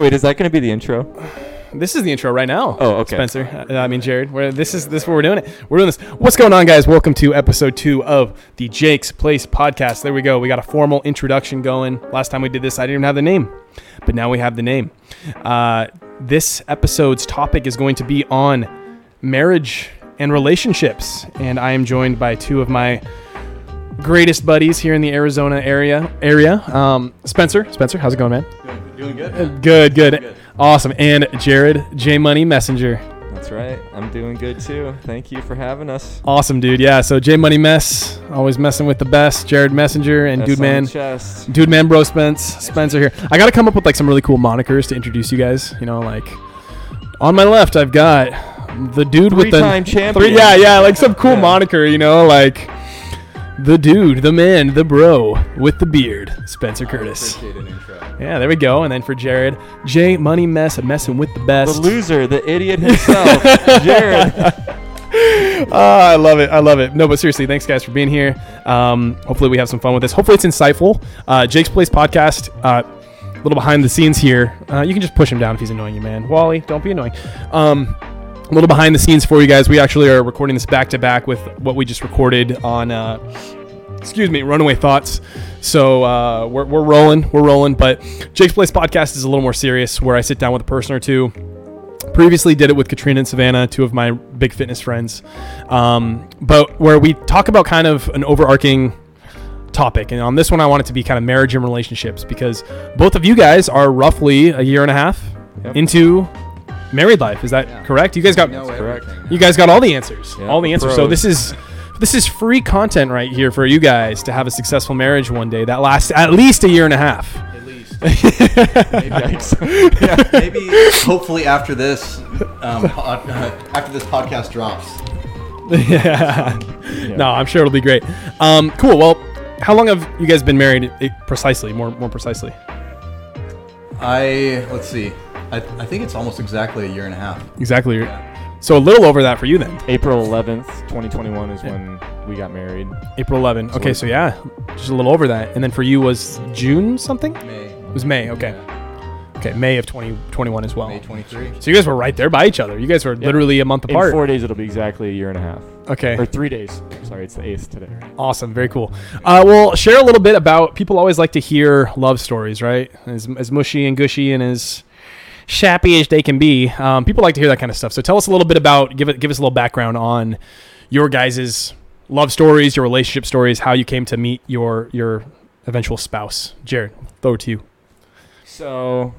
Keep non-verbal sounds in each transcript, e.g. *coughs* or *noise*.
Wait, is that going to be the intro? This is the intro right now. Oh, okay. Spencer. I mean Jared. Where this is this is where we're doing it. We're doing this. What's going on, guys? Welcome to episode two of the Jake's Place podcast. There we go. We got a formal introduction going. Last time we did this, I didn't even have the name, but now we have the name. Uh, this episode's topic is going to be on marriage and relationships, and I am joined by two of my greatest buddies here in the Arizona area. Area. Um, Spencer. Spencer, how's it going, man? Doing good. Uh, Good, good, Good. awesome. And Jared J Money Messenger. That's right. I'm doing good too. Thank you for having us. Awesome, dude. Yeah. So J Money Mess, always messing with the best. Jared Messenger and S Dude Man, Chest. Dude Man Bro Spence, Spencer here. I gotta come up with like some really cool monikers to introduce you guys. You know, like on my left, I've got the dude with the Three-time champion. Three, yeah, yeah, like some cool Yeah. moniker. You know, like the dude, the man, the bro with the beard, Spencer Curtis. Appreciate an intro. Yeah, there we go. And then for Jared, J Money Mess, messing with the best. The loser, the idiot himself, *laughs* Jared. Ah, I love it. I love it. No, but seriously, thanks guys for being here. Um, hopefully, we have some fun with this. Hopefully, it's insightful. Uh, Jake's Place podcast. Uh, a little behind the scenes here. Uh, you can just push him down if he's annoying you, man. Wally, don't be annoying. Um, a little behind the scenes for you guys. We actually are recording this back to back with what we just recorded on. Uh, excuse me, Runaway Thoughts. So uh, we're, we're rolling, we're rolling. But Jake's Place podcast is a little more serious, where I sit down with a person or two. Previously, did it with Katrina and Savannah, two of my big fitness friends. Um, but where we talk about kind of an overarching topic, and on this one, I want it to be kind of marriage and relationships because both of you guys are roughly a year and a half Yep. into married life. Is that Yeah. correct? You guys got correct. you guys got all the answers. All the the answers. So this is this is free content right here for you guys to have a successful marriage one day that lasts at least a year and a half. At least. *laughs* maybe, Yikes. *laughs* maybe, hopefully after this, um, pod, uh, after this podcast drops. *laughs* yeah. No, I'm sure it'll be great. Um, cool. Well, how long have you guys been married eh, precisely? More more precisely. I let's see. I, I think it's almost exactly a year and a half. Exactly. Yeah. So a little over that for you then. April 11th, 2021 is when we got married. April 11. Okay, so yeah, just a little over that. And then for you was June something? May. It was May. Okay. Okay, May of 2021 as well. May 23. So you guys were right there by each other. You guys were literally a month In apart. four days, it'll be exactly a year and a half. okay. Or three days. Sorry, it's the 8th today. Awesome, very cool. Uh, well, share a little bit about. People always like to hear love stories, right? As, as mushy and gushy and as shappy as they can be, um, people like to hear that kind of stuff. So tell us a little bit about. Give it. Give us a little background on your guys' love stories, your relationship stories, how you came to meet your your eventual spouse. Jared, throw it to you. So,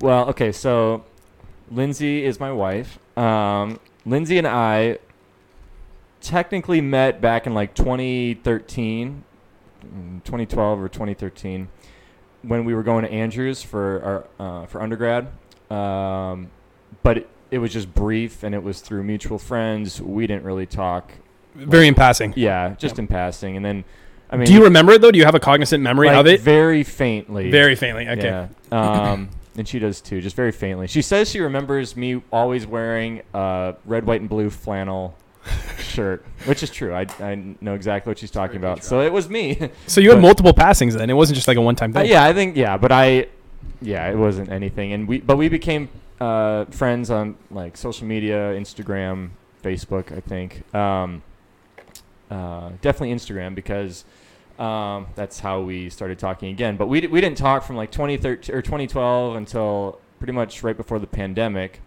well, okay. So, Lindsay is my wife. Um, Lindsay and I technically met back in like 2013, mm, 2012 or 2013, when we were going to Andrews for our uh, for undergrad. Um, but it, it was just brief, and it was through mutual friends. We didn't really talk. Very in passing. Yeah, just in passing, and then. I mean, Do you remember it though? Do you have a cognizant memory like, of it? Very faintly. Very faintly. Okay. Yeah. Um, *coughs* and she does too, just very faintly. She says she remembers me always wearing a red, white, and blue flannel *laughs* shirt, which is true. I, I know exactly what she's talking about. So it was me. *laughs* So you had But- multiple passings then. It wasn't just like a one-time Uh, thing. yeah, I think yeah, but I, yeah, it wasn't anything. And we, but we became uh, friends on like social media, Instagram, Facebook. I think um, uh, definitely Instagram because um, that's how we started talking again. But we d- we didn't talk from like 2013 or 2012 until pretty much right before the pandemic.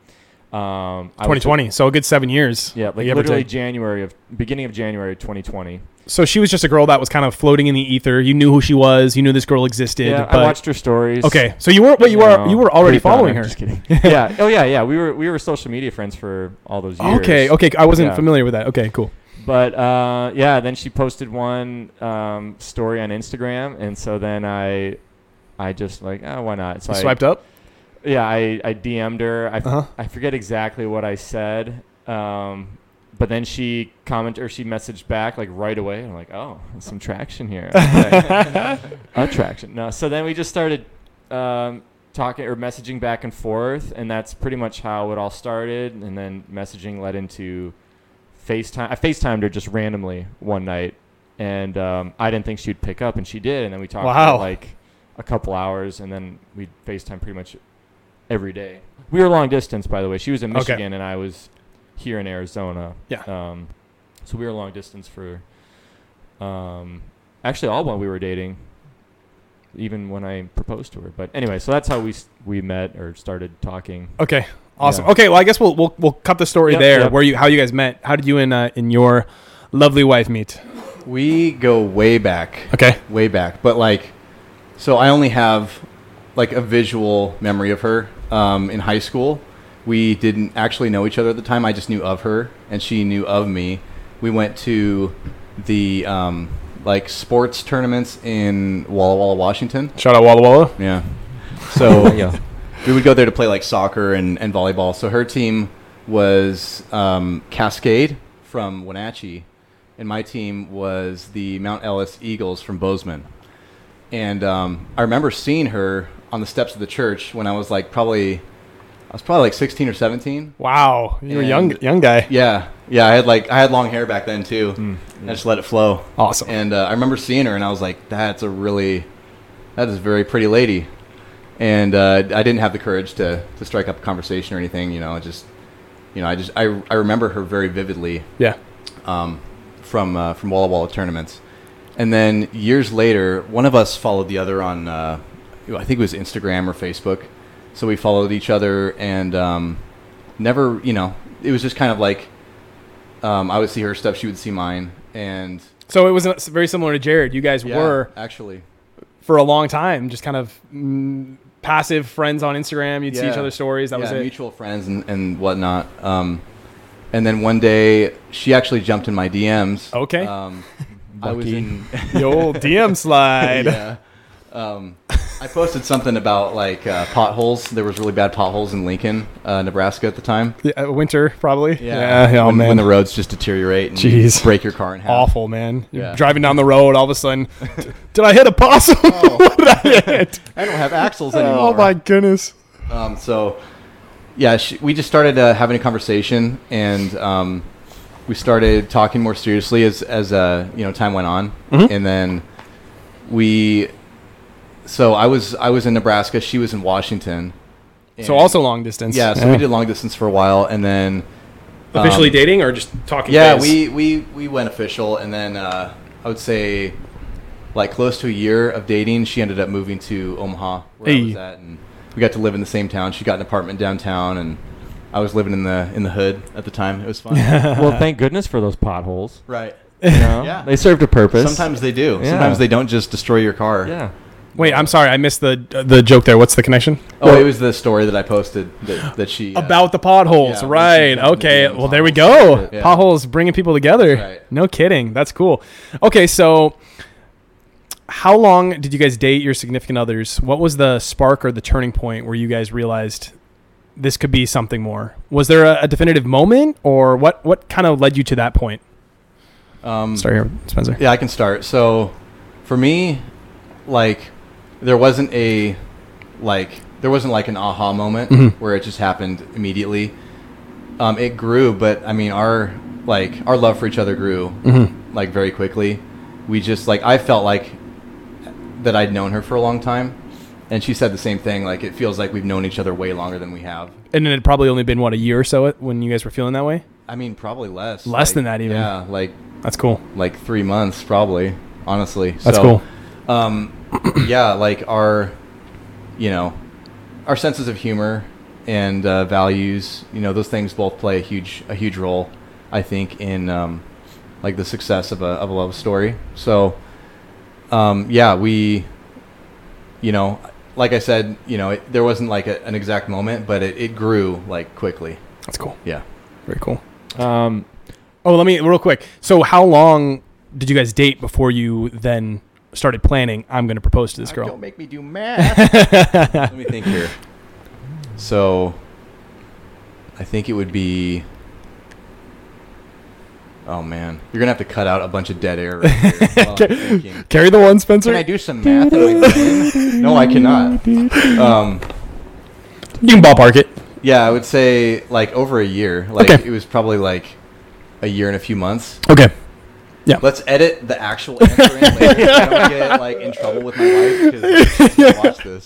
Um, I was- 2020. So a good seven years. Yeah, like literally. January of beginning of January 2020. So she was just a girl that was kind of floating in the ether. You knew who she was. You knew this girl existed. Yeah, but I watched her stories. Okay, so you were, but you were, know, you were already following her. Just kidding. *laughs* yeah. Oh yeah, yeah. We were we were social media friends for all those years. Okay, okay. I wasn't Yeah. familiar with that. Okay, cool. But uh, yeah, then she posted one um, story on Instagram, and so then I, I just like, oh, why not? So You I, swiped up. Yeah, I, I DM'd her. I, f- Uh-huh. I forget exactly what I said. Um, but then she commented or she messaged back like right away. I'm like, oh, there's some traction here. *laughs* Okay. Attraction. No. So then we just started um, talking or messaging back and forth, and that's pretty much how it all started. And then messaging led into FaceTime. I FaceTimed her just randomly one night, and um, I didn't think she'd pick up, and she did. And then we talked Wow. for like a couple hours, and then we'd FaceTime pretty much every day. We were long distance, by the way. She was in Okay. Michigan, and I was here in Arizona. Yeah. Um, so we were long distance for, um, actually all while we were dating, even when I proposed to her. But anyway, so that's how we s- we met or started talking. Okay. Awesome. Yeah. Okay. Well, I guess we'll we'll, we'll cut the story Yep, there. yep. Where you how you guys met? How did you and uh, and your lovely wife meet? We go way back. Okay. way back. But like, so I only have like a visual memory of her um, in high school. We didn't actually know each other at the time. I just knew of her, and she knew of me. We went to the um, like sports tournaments in Walla Walla, Washington. Shout out Walla Walla. Yeah. *laughs* So Yeah. we would go there to play like soccer and, and volleyball. So her team was um, Cascade from Wenatchee, and my team was the Mount Ellis Eagles from Bozeman. And um, I remember seeing her on the steps of the church when I was like probably, I was probably like 16 or 17. Wow. You were a young young guy. Yeah, yeah. I had like I had long hair back then too. I just let it flow. Awesome. And uh, I remember seeing her, and I was like, "That's a really, that is a very pretty lady." And uh, I didn't have the courage to to strike up a conversation or anything. You know, I just, you know, I just I, I remember her very vividly Yeah. um, from uh, from Walla Walla tournaments. And then years later, one of us followed the other on, uh, I think it was Instagram or Facebook. So we followed each other and um, never, you know, it was just kind of like um, I would see her stuff, she would see mine, and So it was very similar to Jared. You guys yeah, were actually for a long time just kind of mm, passive friends on Instagram. You'd see each Yeah. other's stories. That yeah, was it. mutual friends and, and whatnot. Um, and then one day, she actually jumped in my DMs. Okay. Um, I was in. The old DM slide. yeah. Um, I posted something about like uh, potholes. There was really bad potholes in Lincoln, uh, Nebraska at the time. Yeah, uh, winter probably. Yeah. oh when, man. when the roads just deteriorate and you Jeez. break your car in half. Awful man. You're Yeah. driving down the road, all of a sudden, *laughs* did I hit a possum? Oh. *laughs* what did I *laughs* hit? I don't have axles anymore. oh my goodness. Um, so, yeah, she, we just started uh, having a conversation, and um, we started talking more seriously as as uh, you know time went on, Mhm. and then we. So I was I was in Nebraska. She was in Washington. So also long distance. Yeah, so we did long distance for a while, and then officially um, dating or just talking. Yeah, phase? we, we we went official, and then uh, I would say like close to a year of dating, she ended up moving to Omaha, where I was at, and we got to live in the same town. She got an apartment downtown, and I was living in the in the hood at the time. It was fun. *laughs* well, thank goodness for those potholes. right. You know? *laughs* Yeah. They served a purpose. Sometimes they do. Yeah. Sometimes they don't just destroy your car. Yeah. Wait, I'm sorry, I missed the the joke there. What's the connection? Oh, it was the story that I posted that, that she uh, About the potholes, yeah, right? Okay, well there we go. Yeah. Potholes bringing people together. Right. No kidding, that's cool. Okay, so how long did you guys date your significant others? What was the spark or the turning point where you guys realized this could be something more? Was there a, a definitive moment, or what? What kind of led you to that point? Um, Start here, Spencer. Yeah, I can start. So, for me, like, there wasn't a, like, there wasn't like an aha moment Mhm. where it just happened immediately. Um, it grew, but I mean, our like our love for each other grew Mm-hmm. like very quickly. We just like I felt like that I'd known her for a long time, and she said the same thing. Like, it feels like we've known each other way longer than we have. And it had probably only been what a year or so when you guys were feeling that way. I mean, probably less. Less like, than that even. Yeah, like That's cool. like three months probably honestly That's So, cool. Um *clears throat* yeah like our you know our senses of humor and uh, values you know those things both play a huge a huge role i think in um like the success of a, of a love story so um yeah we you know like i said you know it, there wasn't like a, an exact moment but it, it grew like quickly That's cool. yeah Very cool. Um, Oh, let me real quick. So, how long did you guys date before you then started planning? I'm going to propose to this girl. don't make me do math *laughs* Let me think here. So, I think it would be. Oh man, you're gonna have to cut out a bunch of dead air. Right here *laughs* while I'm thinking. Carry the one, Spencer. Can I do some math? in my brain? no, I cannot. Um, you can ballpark it. yeah, I would say like over a year. Like Okay. it was probably like a year and a few months. Okay. Yeah. Let's edit the actual answer in later. I don't *laughs* get like in trouble with my wife because she watch this.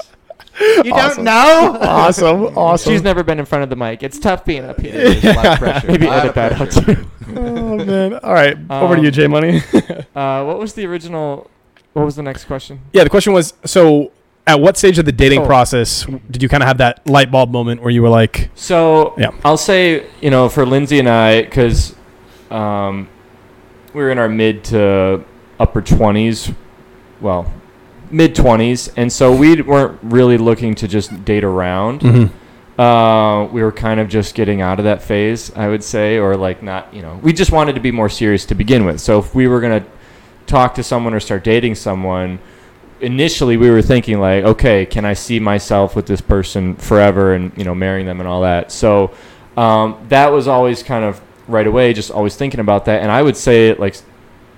You Awesome. don't know? awesome, *laughs* awesome. She's never been in front of the mic. It's tough being up here. There's a lot of *laughs* pressure. Maybe lot edit of that out too. oh man. All right, over to you, Um, Jay Money. Uh, what was the original? What was the next question? yeah, the question was so. At what stage of the dating Oh. process did you kind of have that light bulb moment where you were like, So Yeah. I'll say, you know, for Lindsay and I, because um, we were in our mid to upper 20s, well, mid 20s, and so we weren't really looking to just date around. Uh, we were kind of just getting out of that phase, I would say, or like not, you know, we just wanted to be more serious to begin with. So if we were going to talk to someone or start dating someone, initially we were thinking like, okay, can I see myself with this person forever and, you know, marrying them and all that. So um, that was always kind of right away, just always thinking about that. And I would say like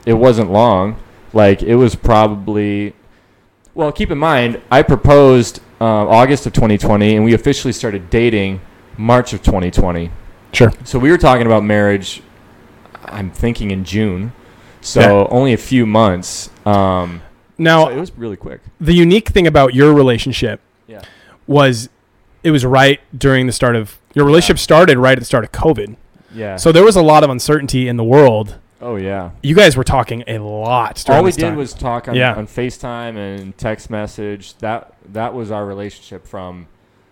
it wasn't long. Like it was probably well, keep in mind, I proposed uh, August of 2020, and we officially started dating March of 2020. sure, So we were talking about marriage. I'm thinking in June, so Yeah. only a few months. Um, now so it was really quick. the unique thing about your relationship Yeah. was it was right during the start of your relationship started right at the start of COVID. Yeah. So there was a lot of uncertainty in the world. oh yeah. You guys were talking a lot. All we did time. was talk on, Yeah. on FaceTime and text message. That that was our relationship from.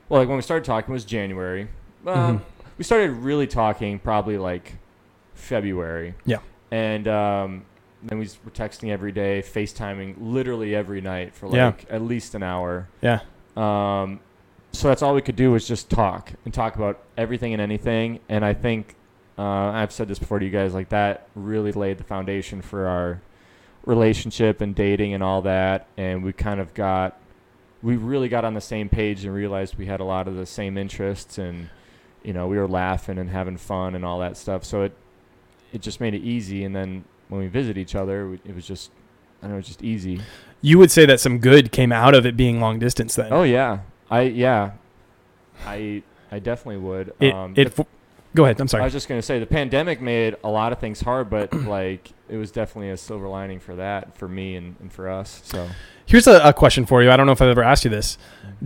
Well, like when we started talking was January. Um, Mhm. We started really talking probably like February. Yeah. And um, then we were texting every day, FaceTiming literally every night for like Yeah. at least an hour. yeah, Um, so that's all we could do was just talk and talk about everything and anything. And I think uh, I've said this before to you guys, like that really laid the foundation for our relationship and dating and all that. And we kind of got, we really got on the same page and realized we had a lot of the same interests and, you know, we were laughing and having fun and all that stuff. So it, it just made it easy. And then when we visit each other, we- it was just, I don't know, it was just easy. you would say that some good came out of it being long distance. Then Oh yeah, I yeah, I I definitely would. it um, it. Go ahead. I'm sorry. I was just gonna say the pandemic made a lot of things hard, but *clears throat* like it was definitely a silver lining for that for me and, and for us. So Here's a, a question for you. I don't know if I've ever asked you this.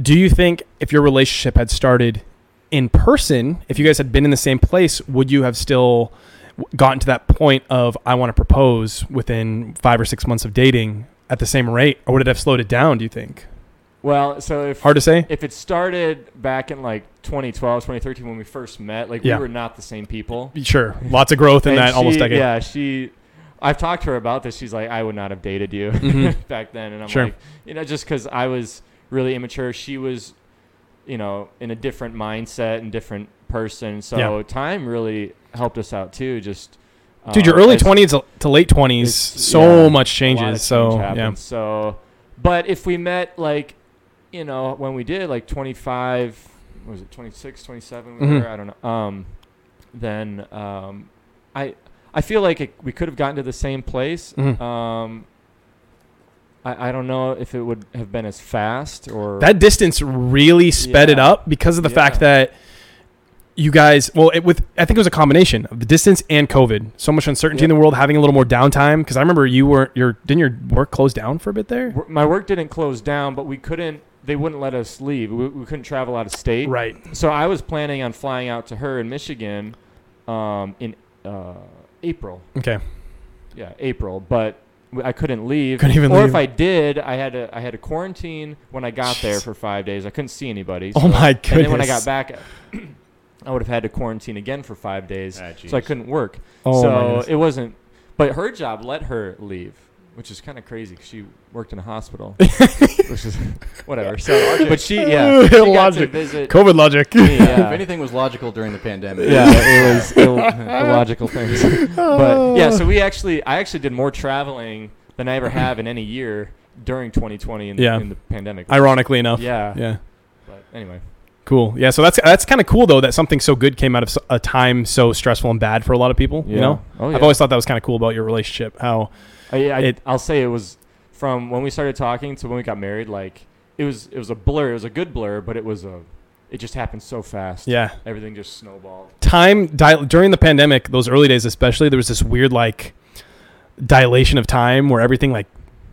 Do you think if your relationship had started in person, if you guys had been in the same place, would you have still gotten to that point of I want to propose within five or six months of dating at the same rate, or would it have slowed it down? Do you think? Well, so if Hard to say. if it started back in like 2012, 2013 when we first met, like Yeah. we were not the same people. Sure, lots of growth in that almost decade. Yeah, she. I've talked to her about this. She's like, I would not have dated you Mhm. *laughs* back then, and I'm Sure. like, you know, just because I was really immature. She was, you know, in a different mindset and different person. So Yeah. time really helped us out too. Just Dude, your uh, early twenties to late twenties, so yeah, much a lot of changes. change so yeah. So, but if we met like, you know, when we did like 25, what was it 26, 27? We Mhm. were, I don't know. Um, then um, I I feel like it, we could have gotten to the same place. Mhm. Um, I, I don't know if it would have been as fast or that distance really sped it up because of the fact that you guys well it, with i think it was a combination of the distance and covid so much uncertainty in the world having a little more downtime because i remember you weren't your didn't your work close down for a bit there my work didn't close down, but we couldn't. They wouldn't let us leave. We, we couldn't travel out of state. right So I was planning on flying out to her in Michigan um, in uh, April. okay Yeah, April. But I couldn't leave. Couldn't even or leave. if I did, I had to I had to quarantine when I got there for five days. I couldn't see anybody. Oh my goodness! And then when I got back, *clears throat* I would have had to quarantine again for five days. Ah, so I couldn't work. oh so it wasn't. But her job let her leave, which is kind of crazy 'cause she worked in a hospital, *laughs* which is whatever. So, but she yeah, she got to Logic. visit covid logic me, *laughs* If anything was logical during the pandemic. yeah, it *laughs* was Ill- illogical things. but yeah, so we actually, I actually did more traveling than I ever have in any year during 2020 in, the in the pandemic. ironically enough Yeah. yeah But anyway, cool yeah so that's that's kind of cool though that something so good came out of a time so stressful and bad for a lot of people yeah. you know oh, yeah. i've always thought that was kind of cool about your relationship how I, I, it- I'll say it was from when we started talking to when we got married. Like it was, it was a blur. It was a good blur, but it was a, it just happened so fast. yeah Everything just snowballed. time di- during the pandemic those early days especially there was this weird like dilation of time where everything like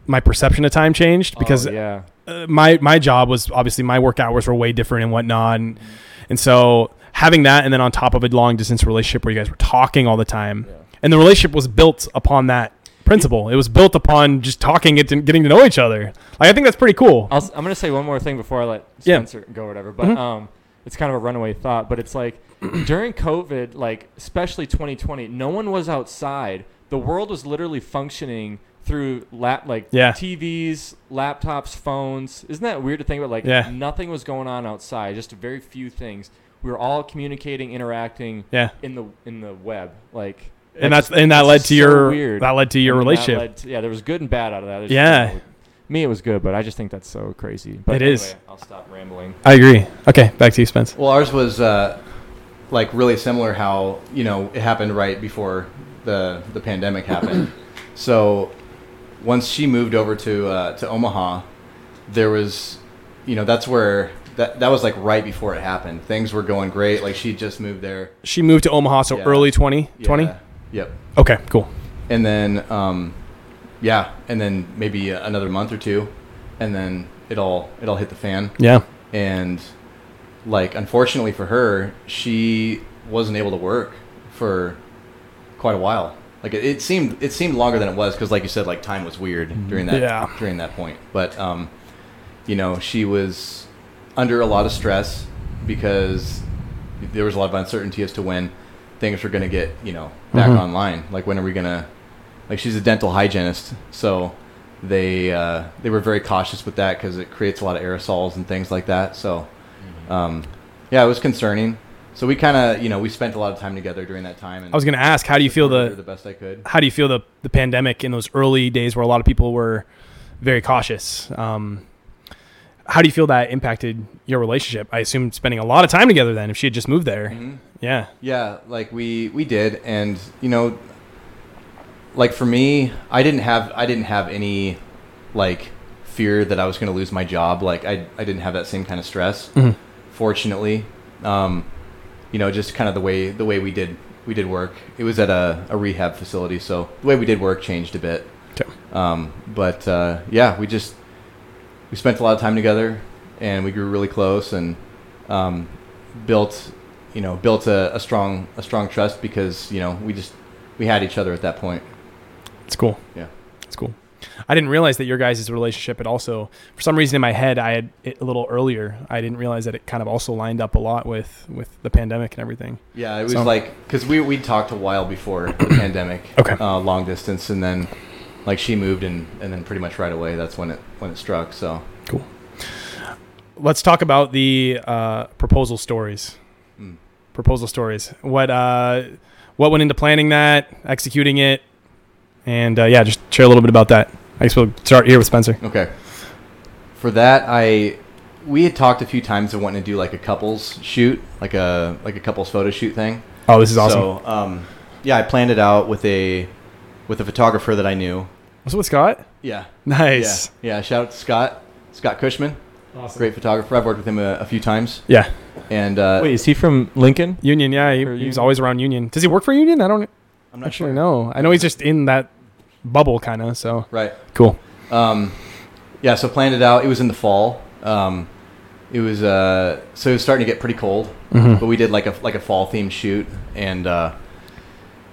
my perception of time changed because Oh, yeah, uh, my my job was obviously my work hours were way different and whatnot, and, and so having that, and then on top of a long distance relationship where you guys were talking all the time, Yeah. and the relationship was built upon that principle. It was built upon just talking it and getting to know each other. Like I think that's pretty cool. I'll, s- I'm gonna say one more thing before I let Yeah. Spencer go or whatever. But Mhm. um, it's kind of a runaway thought. But it's like *clears throat* during COVID, like especially 2020, no one was outside. The world was literally functioning through lap like Yeah. TVs, laptops, phones. Isn't that weird to think about? Like Yeah. nothing was going on outside. Just a very few things. We were all communicating, interacting Yeah, in the in the web. Like and that's that's and that led to so your weird. that led to your I mean, relationship. to- yeah, there was good and bad out of that. There's just, Yeah. you know, me, it was good, but I just think that's so crazy. But It anyway, is. I'll stop rambling. I agree. Okay, back to you, Spence. Well, ours was uh, like really similar. How you know it happened right before the the pandemic happened. *clears throat* so once she moved over to uh, to Omaha, there was, you know, that's where that that was like right before it happened. Things were going great. Like she just moved there. She moved to Omaha, so Yeah. early 2020. Yeah. Yep. Okay, cool. And then, um, yeah, and then maybe another month or two, and then it all it all hit the fan. Yeah, and like unfortunately for her she wasn't able to work for quite a while like it, it seemed it seemed longer than it was because like you said like time was weird during that Yeah. during that point but um you know she was under a lot of stress because there was a lot of uncertainty as to when things were going to get you know back Mhm. online like when are we going to like she's a dental hygienist so they uh, they were very cautious with that because it creates a lot of aerosols and things like that so um, yeah it was concerning so we kind of you know we spent a lot of time together during that time and I was going to ask, how do you feel the the best i could how do you feel the the pandemic in those early days where a lot of people were very cautious? Um, how do you feel that impacted your relationship? I assume spending a lot of time together then if she had just moved there. Mhm. Yeah. Yeah, like we we did, and you know, like for me, I didn't have I didn't have any like fear that I was going to lose my job. Like I I didn't have that same kind of stress. Mhm. Fortunately, um, you know, just kind of the way the way we did we did work. It was at a, a rehab facility, so the way we did work changed a bit. Okay. Um, but uh, yeah, we just we spent a lot of time together, and we grew really close, and um, built you know built a, a strong a strong trust because you know we just we had each other at that point. It's cool. Yeah. It's cool. I didn't realize that your guys' relationship had also, for some reason in my head, I had it a little earlier. I didn't realize that it kind of also lined up a lot with with the pandemic and everything. Yeah, it was So- like because we we talked a while before the *clears throat* pandemic. Okay. Uh, long distance, and then like she moved, and and then pretty much right away that's when it when it struck. So Cool. Let's talk about the uh, proposal stories. mm. Proposal stories. What uh, what went into planning that, executing it, and uh, yeah, just share a little bit about that. I guess we'll start here with Spencer. okay. For that, I we had talked a few times of wanting to do like a couples shoot, like a like a couples photo shoot thing. Oh, this is awesome. So um, yeah, I planned it out with a with a photographer that I knew. Was it with Scott? Yeah. Nice. Yeah. Yeah. Shout out to Scott. Scott Cushman, Awesome. great photographer. I've worked with him a, a few times. Yeah. And uh, Wait, is he from Lincoln? Union. Yeah, he, he's Union? always around Union. Does he work for Union? I don't I'm not actually sure. know. I know he's just in that bubble kind of. So Right. cool. Um, yeah. So planned it out. It was in the fall. Um, it was uh, so it was starting to get pretty cold, Mhm. but we did like a like a fall themed shoot, and uh,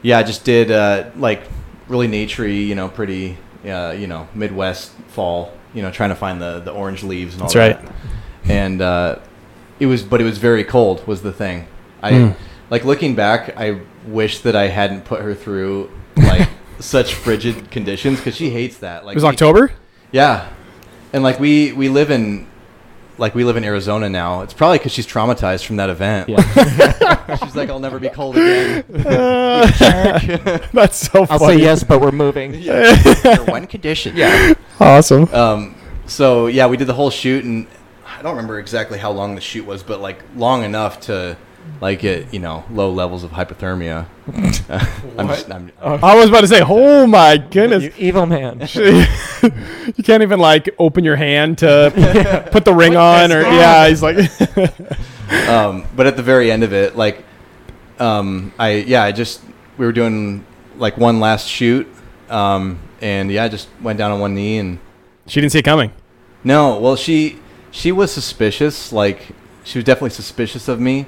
yeah, I just did uh, like really naturey, you know, pretty, uh, you know, Midwest fall, you know, trying to find the the orange leaves and all That's right. And uh, it was, but it was very cold was the thing. I Mm. like looking back. I wish that I hadn't put her through like *laughs* such frigid conditions because she hates that. Like it was we- October. yeah, and like we we live in like we live in Arizona now. It's probably because she's traumatized from that event. Yeah. *laughs* she's like, I'll never be cold again. *laughs* That's so funny. I'll say yes, but we're moving. Under one condition. *laughs* Yeah. Awesome. Um. So yeah, we did the whole shoot, and I don't remember exactly how long the shoot was, but like long enough to like get you know low levels of hypothermia. *laughs* I'm just, I'm, I was about to say, oh my goodness. You evil man. *laughs* you can't even like open your hand to *laughs* put the ring on or yeah he's like um, but at the very end of it, like, um, I yeah, I just we were doing like one last shoot, Um, and yeah, I just went down on one knee and She didn't see it coming. no. Well, she she was suspicious. Like she was definitely suspicious of me.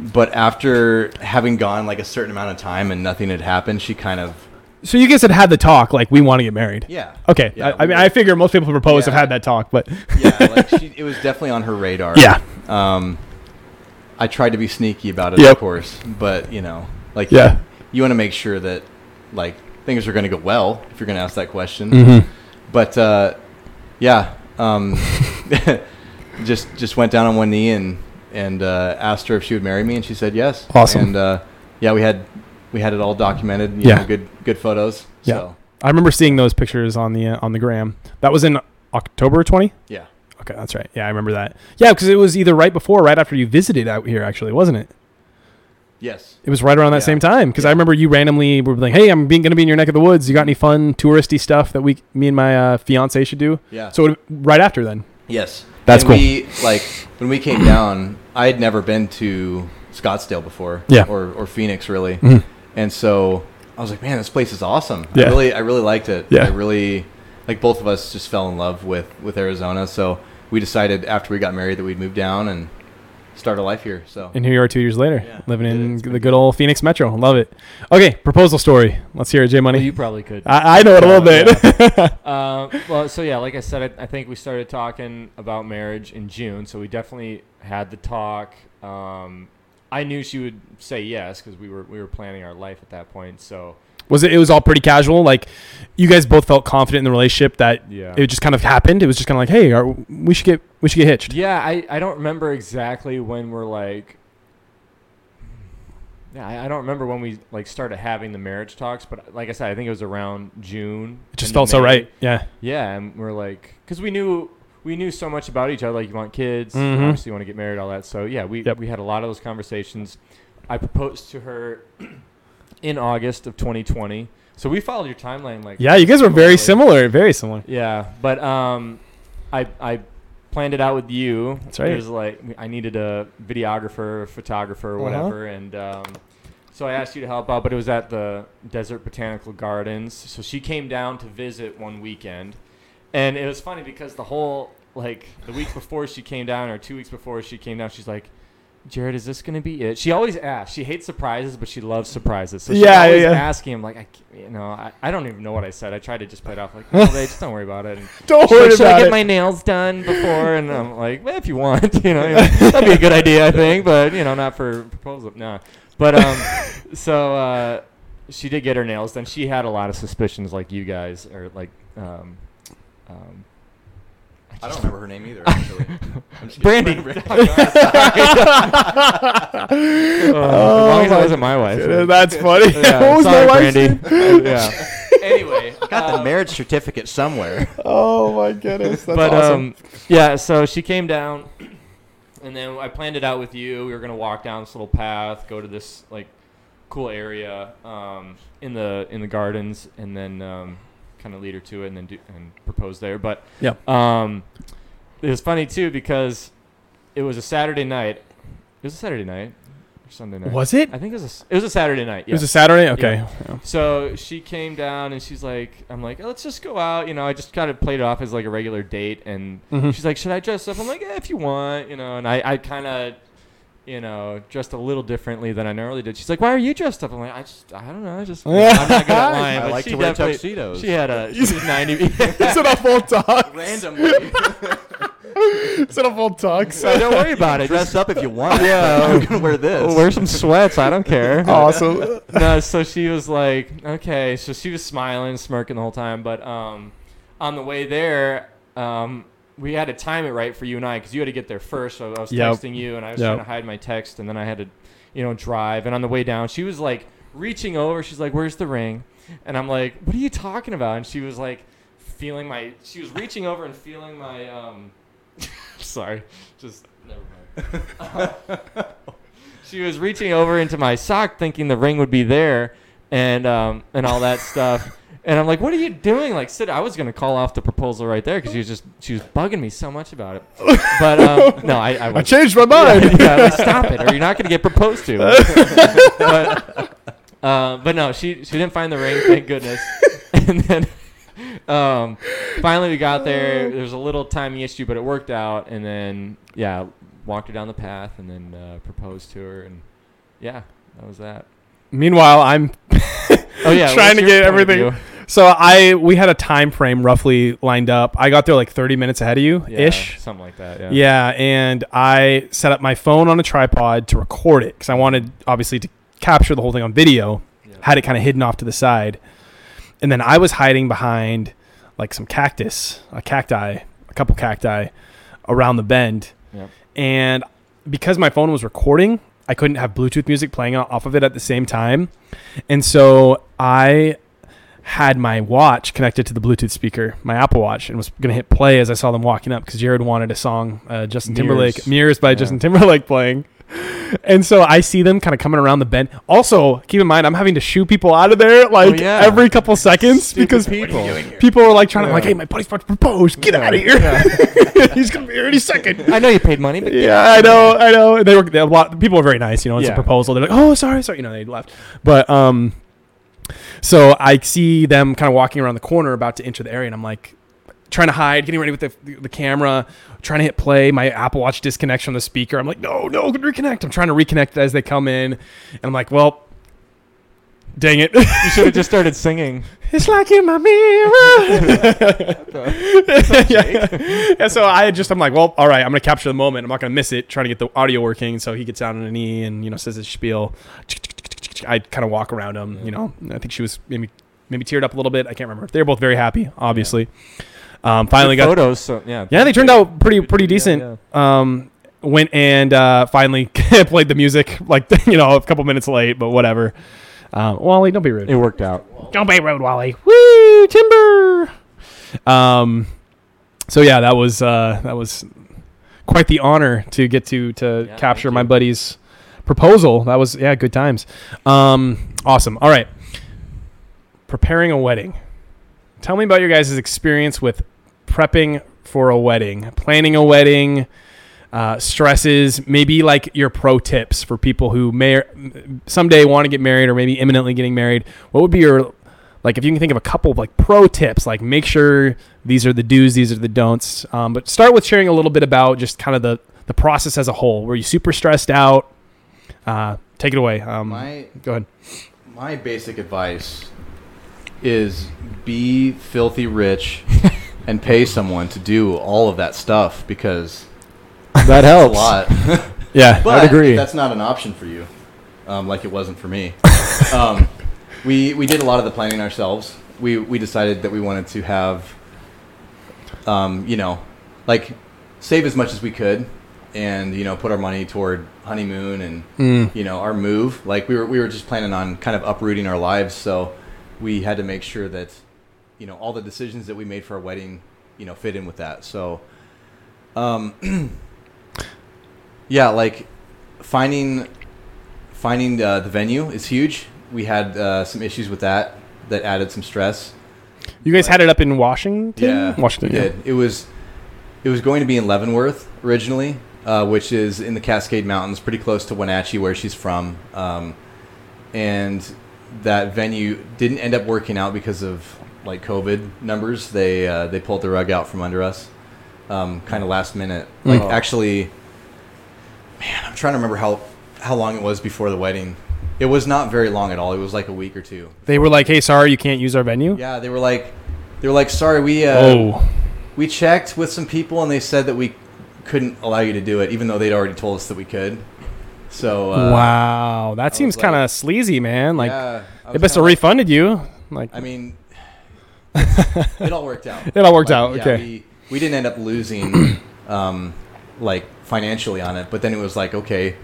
But after having gone like a certain amount of time and nothing had happened, she kind of So you guys had had the talk, like we want to get married. yeah. Okay. Yeah, I, I mean, I figure most people who propose Yeah. have had that talk, but yeah, like *laughs* she, it was definitely on her radar. Yeah. Um, I tried to be sneaky about it, Yep. of course, but you know, like Yeah. you want to make sure that like things are going to go well if you're going to ask that question. Mhm. But uh, yeah, um, *laughs* just just went down on one knee and and uh, asked her if she would marry me, and she said yes. Awesome. And uh, yeah, we had we had it all documented. You Yeah. know, good good photos. Yeah. So, I remember seeing those pictures on the uh, on the gram. That was in October 20. yeah. Okay, that's right. Yeah, I remember that. Yeah, because it was either right before or right after you visited out here, actually, wasn't it? Yes. It was right around that Yeah. same time because I remember you randomly were like, "Hey, I'm being, gonna be in your neck of the woods. You got any fun touristy stuff that we, me and my uh, fiance should do?" Yeah. So it, right after then. Yes. That's and cool. We like when we came down. I had never been to Scottsdale before. Yeah. Or or Phoenix really. Mhm. And so I was like, man, this place is awesome. Yeah. I really I really liked it. Yeah. I really like both of us just fell in love with with Arizona. So we decided after we got married that we'd move down and start a life here. So And here you are two years later, Yeah, living we did it. in the good old Phoenix Metro. Love it. Okay, proposal story. Let's hear it, J Well, Money. you probably could. I, I know it a little Oh, bit. *laughs* Uh, well, so yeah, like I said, I, I think we started talking about marriage in June, so we definitely had the talk. Um, I knew she would say yes because we were we were planning our life at that point. So was it? It was all pretty casual. Like you guys both felt confident in the relationship that yeah, it just kind of happened. It was just kind of like, hey, are, we should get we should get hitched. yeah. I, I don't remember exactly when we're like. Yeah, I, I don't remember when we like started having the marriage talks, but like I said, I think it was around June. It just felt of so right. Yeah. Yeah, and we're like, because we knew we knew so much about each other. Like, you want kids, Mhm. obviously, you want to get married, all that. So yeah, we Yep. we had a lot of those conversations. I proposed to her in August of 2020. So we followed your timeline, like Yeah, you guys were very similar. Very similar. Yeah, but um, I I planned it out with you. That's right. It was like I needed a videographer, photographer, or Uh-huh. whatever, and um, so I asked you to help out. But it was at the Desert Botanical Gardens. So she came down to visit one weekend, and it was funny because the whole like the week before she came down, or two weeks before she came down, she's like. Jared, is this gonna be it? She always asks. She hates surprises, but she loves surprises. So she's Yeah, yeah, always yeah. asking him, like, I, you know, I, I don't even know what I said. I tried to just play it off like, *laughs* no, babe, just don't worry about it. And *laughs* Don't worry like, should I get it. my nails done before? And I'm *laughs* like, well, if you want, you know, that'd be a good idea, I think, but you know, not for proposal. No, but um, so uh, she did get her nails done. She had a lot of suspicions, like you guys, or like um, um, I don't remember her name either. *laughs* Actually. I'm *laughs* Brandy. kidding. Uh, *laughs* as long as it wasn't my wife. Uh, That's funny. Yeah, what was sorry, my wife's Brandy. name? yeah. Anyway, Got the um, marriage certificate somewhere. Oh my goodness, that's but awesome. um, yeah, so she came down, and then I planned it out with you. We were gonna walk down this little path, go to this like cool area um, in the in the gardens, and then um, kind of lead her to it, and then do, and propose there. But Yeah. um, it was funny too because it was a Saturday night. It was a Saturday night or Sunday night. was it? I think it was a, it was a Saturday night. It was a Saturday. Okay. Yeah. So she came down and she's like, I'm like, let's just go out. You know, I just kind of played it off as like a regular date. And Mhm. she's like, should I dress up? I'm like, yeah, if you want, you know. And I, I kind of, you know, dressed a little differently than I normally did. She's like, why are you dressed up? I'm like, I just, I don't know. I just, I'm not *laughs* good at lying. I like to wear tuxedos. She had a, *laughs* she was 90. *laughs* Is it a full tux? Randomly. Is it a full tux? so don't worry about it. Dress up if you want. Yeah. I'm gonna wear this. wear some sweats. I don't care. awesome. no, so she was like, okay. So she was smiling, smirking the whole time. But um, on the way there, um, we had to time it right for you and I because you had to get there first. So I was Yep. texting you, and I was Yep. trying to hide my text, and then I had to, you know, drive. And on the way down, she was like reaching over. She's like, "Where's the ring?" And I'm like, "What are you talking about?" And she was like, feeling my. She was reaching over and feeling my. Um, *laughs* sorry, just never mind. *laughs* she was reaching over into my sock, thinking the ring would be there, and um, and all that stuff. And I'm like, "What are you doing?" Like, sit. I was gonna call off the proposal right there because she was just she was bugging me so much about it. But um, *laughs* no, I I, I changed my mind. yeah, like, stop it, or you're not gonna get proposed to. *laughs* but, uh, but no, she she didn't find the ring. Thank goodness. *laughs* and then um, finally we got there. *sighs* There was a little timing issue, but it worked out. And then yeah, walked her down the path, and then uh, proposed to her, and yeah, that was that. Meanwhile, I'm Oh yeah, trying what's to your get point of everything. view? So I we had a time frame roughly lined up. I got there like 30 minutes ahead of you Yeah, ish. something like that. Yeah. Yeah, and I set up my phone on a tripod to record it because I wanted obviously to capture the whole thing on video. Yeah. Had it kind of hidden off to the side, and then I was hiding behind like some cactus, a cacti, a couple cacti around the bend, Yep. and because my phone was recording, I couldn't have Bluetooth music playing off of it at the same time, and so I had my watch connected to the Bluetooth speaker, my Apple Watch, and was gonna hit play as I saw them walking up because Jared wanted a song, uh, Justin Timberlake, Mirrors. "Mirrors" by Yeah. Justin Timberlake playing. And so I see them kind of coming around the bend. Also, keep in mind, I'm having to shoo people out of there like yeah. every couple seconds Stupid because people. people are like trying to like, "Hey, my buddy's about to propose. Get out of here! *laughs* He's gonna be here any second. I know you paid money, but yeah, I know, I know. They were they, a lot. People were very nice. You know, it's a proposal. They're like, "Oh, sorry, sorry." You know, they left. But um, so I see them kind of walking around the corner, about to enter the area, and I'm like, trying to hide, getting ready with the, the camera, trying to hit play. My Apple Watch disconnects from the speaker. I'm like, no, no, reconnect. I'm trying to reconnect as they come in, and I'm like, well, dang it. you should have just *laughs* started singing. It's like in my mirror. *laughs* yeah. yeah. So I just I'm like, well, all right, I'm gonna capture the moment. I'm not gonna miss it. Trying to get the audio working. So he gets down on a knee and you know says his spiel. I kind of walk around him. You know, I think she was maybe maybe teared up a little bit. I can't remember. They were both very happy, obviously. Um, finally Good got photos. So yeah. yeah, they turned out pretty pretty decent. yeah. Um, went and uh, finally *laughs* played the music like *laughs* you know a couple minutes late, but whatever. Um, Wally, don't be rude. It worked out. Don't be rude, Wally. Woo, timber. Um, so yeah, that was uh, that was quite the honor to get to to Yeah, capture my you. Proposal. That was yeah, good times. Um, awesome. All right, preparing a wedding. Tell me about your guys' experience with prepping for a wedding, planning a wedding. Uh, stresses, maybe like your pro tips for people who may someday want to get married or maybe imminently getting married. What would be your like if you can think of a couple of like pro tips, like make sure these are the do's, these are the don'ts. Um, but start with sharing a little bit about just kind of the the process as a whole. Were you super stressed out? Uh, take it away. Um, My go ahead. my basic advice is be filthy rich *laughs* and pay someone to do all of that stuff because That it's a lot. *laughs* Yeah, But I'd agree. that's not an option for you, um, like it wasn't for me. *laughs* um, we we did a lot of the planning ourselves. We we decided that we wanted to have, um, you know, like save as much as we could, and you know, put our money toward honeymoon and Mm. you know our move. Like we were we were just planning on kind of uprooting our lives, so we had to make sure that you know all the decisions that we made for our wedding, you know, fit in with that. So. Um, *clears throat* yeah, like finding finding uh, the venue is huge. We had uh, some issues with that that added some stress. You guys had it up in Washington. Yeah, Washington. we yeah. did. It was it was going to be in Leavenworth originally, uh, which is in the Cascade Mountains, pretty close to Wenatchee, where she's from. Um, and that venue didn't end up working out because of like COVID numbers. They uh, they pulled the rug out from under us, um, kind of last minute. Like Oh. actually, man, I'm trying to remember how how long it was before the wedding. It was not very long at all. It was like a week or two. They were like, "Hey, sorry, you can't use our venue." Yeah, they were like, they were like, sorry, we uh, Oh, we checked with some people and they said that we couldn't allow you to do it, even though they'd already told us that we could. So uh, wow, that seems kind of like- sleazy, man. Like yeah, they must have like- refunded you. Like, I mean, *laughs* it all worked out. It all worked out, yeah, okay. We, we didn't end up losing, *coughs* um, like financially on it, but then it was like, okay,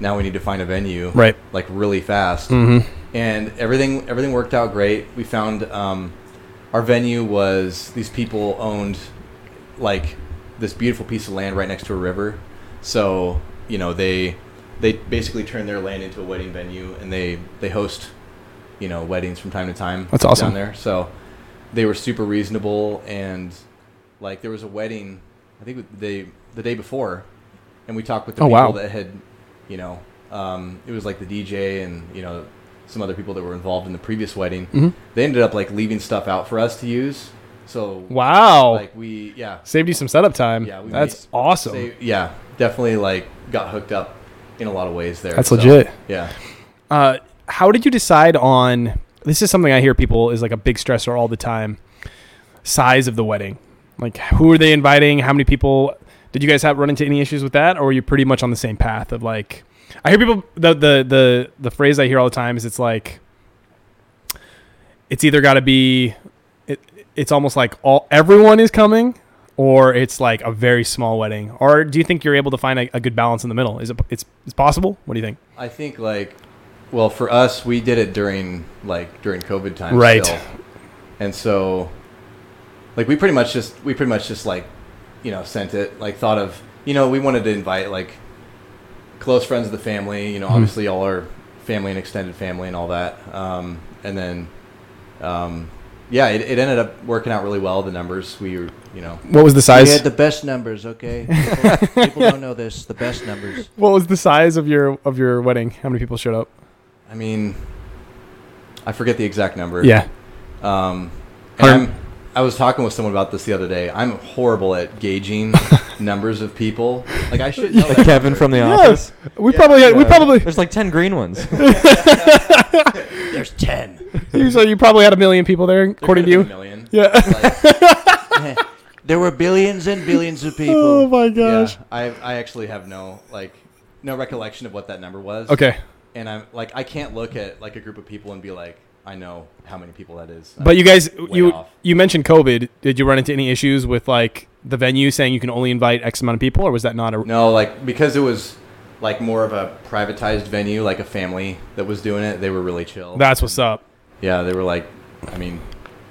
now we need to find a venue, right. like really fast. Mm-hmm. and everything everything worked out great. We found um, our venue was these people owned like this beautiful piece of land right next to a river. So you know they they basically turn their land into a wedding venue, and they they host you know weddings from time to time. That's awesome. down there. So they were super reasonable, and like there was a wedding, I think they the day before, and we talked with the Oh, people wow. that had you know um, it was like the DJ and you know some other people that were involved in the previous wedding. Mhm. They ended up like leaving stuff out for us to use. So Wow. like we yeah Saved you some setup time. Yeah, we That's made- awesome. yeah definitely like got hooked up in a lot of ways there. That's So, legit. Yeah. Uh, how did you decide on? This is something I hear people is like a big stressor all the time. Size of the wedding, like who are they inviting? How many people? Did you guys have run into any issues with that, or were you pretty much on the same path of like? I hear people the the the the phrase I hear all the time is it's like. It's either got to be, it's almost like all everyone is coming, or it's like a very small wedding. Or do you think you're able to find a, a good balance in the middle? Is it it's, it's possible? What do you think? I think like, well, for us, we did it during like during COVID times, Right. still. And so, like, we pretty much just we pretty much just like, you know, sent it. Like, thought of you know we wanted to invite like close friends of the family. You know, Mhm. obviously all our family and extended family and all that. Um, and then, um, yeah, it, it ended up working out really well. The numbers we were, you know, What was the size? We size? had the best numbers, okay? People, *laughs* people don't know this. The best numbers. What was the size of your of your wedding? How many people showed up? I mean, I forget the exact number. Yeah. Um, and Hundred- I'm, I was talking with someone about this the other day. I'm horrible at gauging *laughs* numbers of people. Like I should know that Kevin number. from the Yes. office. We Yeah, probably had, we probably There's like ten green ones. *laughs* There's 10. you so you probably had a million people there There according to could've you. been a million. Yeah. Like, *laughs* there were billions and billions of people. Oh my gosh. yeah, gosh. I I actually have no like no recollection of what that number was. Okay. And I'm like I can't look at like a group of people and be like I know how many people that is. But you guys you off. you mentioned COVID. Did you run into any issues with like the venue saying you can only invite X amount of people or was that not a No, like because it was like more of a privatized venue, like a family that was doing it. They were really chill. That's what's up. Yeah, they were like, I mean,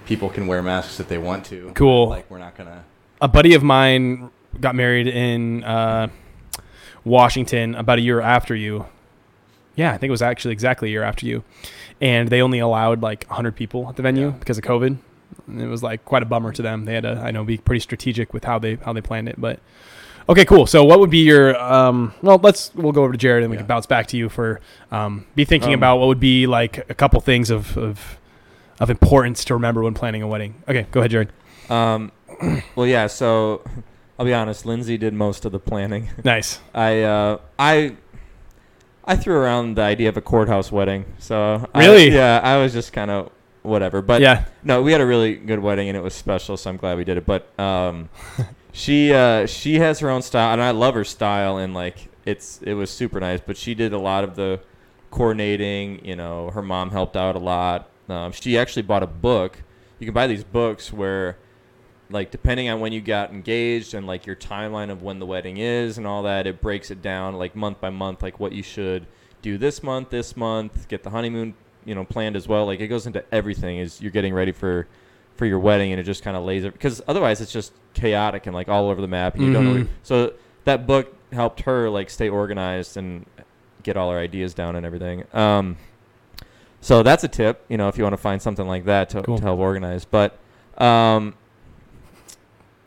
people can wear masks if they want to. Cool. Like we're not gonna. A buddy of mine got married in uh, Washington about a year after you. Yeah, I think it was actually exactly a year after you. And they only allowed like 100 people at the venue Yeah. because of COVID. And it was like quite a bummer to them. They had to, I know, be pretty strategic with how they how they planned it. But okay, cool. So what would be your um? Well, let's we'll go over to Jared and we Yeah. can bounce back to you for um. Be thinking Um, about what would be like a couple things of of of importance to remember when planning a wedding. Okay, go ahead, Jared. Um, *clears throat* well, yeah. So *laughs* I'll be honest. Lindsay did most of the planning. Nice. *laughs* I uh, I I threw around the idea of a courthouse wedding. So I- yeah, I was just kind of whatever. But yeah. no, we had a really good wedding and it was special. So I'm glad we did it. But um, *laughs* she uh, she has her own style, and I love her style. And like it's it was super nice. But she did a lot of the coordinating. You know, her mom helped out a lot. Um, she actually bought a book. You can buy these books where like depending on when you got engaged and like your timeline of when the wedding is and all that it breaks it down like month by month like what you should do this month this month get the honeymoon you know planned as well like it goes into everything as you're getting ready for for your wedding and it just kind of lays it because otherwise it's just chaotic and like all over the map and you don't know Mhm. so that book helped her like stay organized and get all her ideas down and everything um so that's a tip you know if you want to find something like that to, Cool. to help organize but um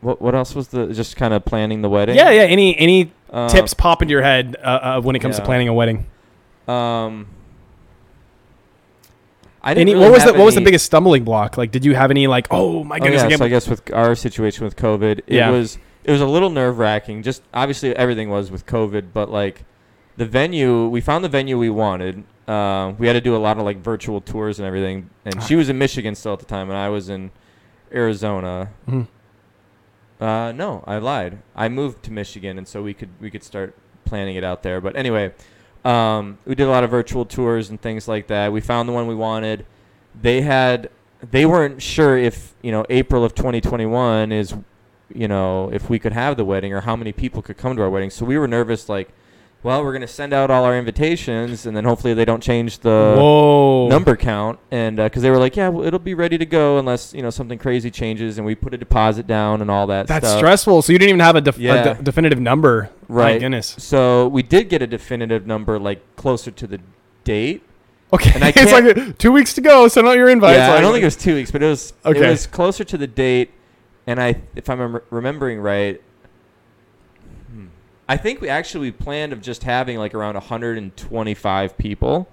what what else was the just kind of planning the wedding? Yeah, yeah. Any any Uh, tips pop into your head uh, uh, when it comes to planning a wedding? Um, I didn't Any, really what was the what was the biggest stumbling block? Like, did you have any like, oh my Oh, goodness, yeah, I so I guess with our situation with COVID, it Yeah. was it was a little nerve wracking. Just obviously everything was with COVID, but like the venue, we found the venue we wanted. Uh, we had to do a lot of like virtual tours and everything. And she was in Michigan still at the time, and I was in Arizona. Mhm. Uh, no, I lied. I moved to Michigan, and so we could we could start planning it out there. But anyway, um, we did a lot of virtual tours and things like that. We found the one we wanted. They had they weren't sure if you know April of 2021 is you know if we could have the wedding or how many people could come to our wedding. So we were nervous, like, well, we're gonna send out all our invitations, and then hopefully they don't change the Whoa. number count and uh, because they were like yeah well, it'll be ready to go unless you know something crazy changes and we put a deposit down and all that That's stuff. stressful. So you didn't even have a, def- a Yeah. de- definitive number. My Right. goodness. so we did get a definitive number like closer to the date Okay. And I *laughs* it's like two weeks to go. Send out your invites. yeah, I don't think it was two weeks but it was Okay. it was closer to the date and I if I'm rem- remembering right I think we actually planned of just having like around 125 people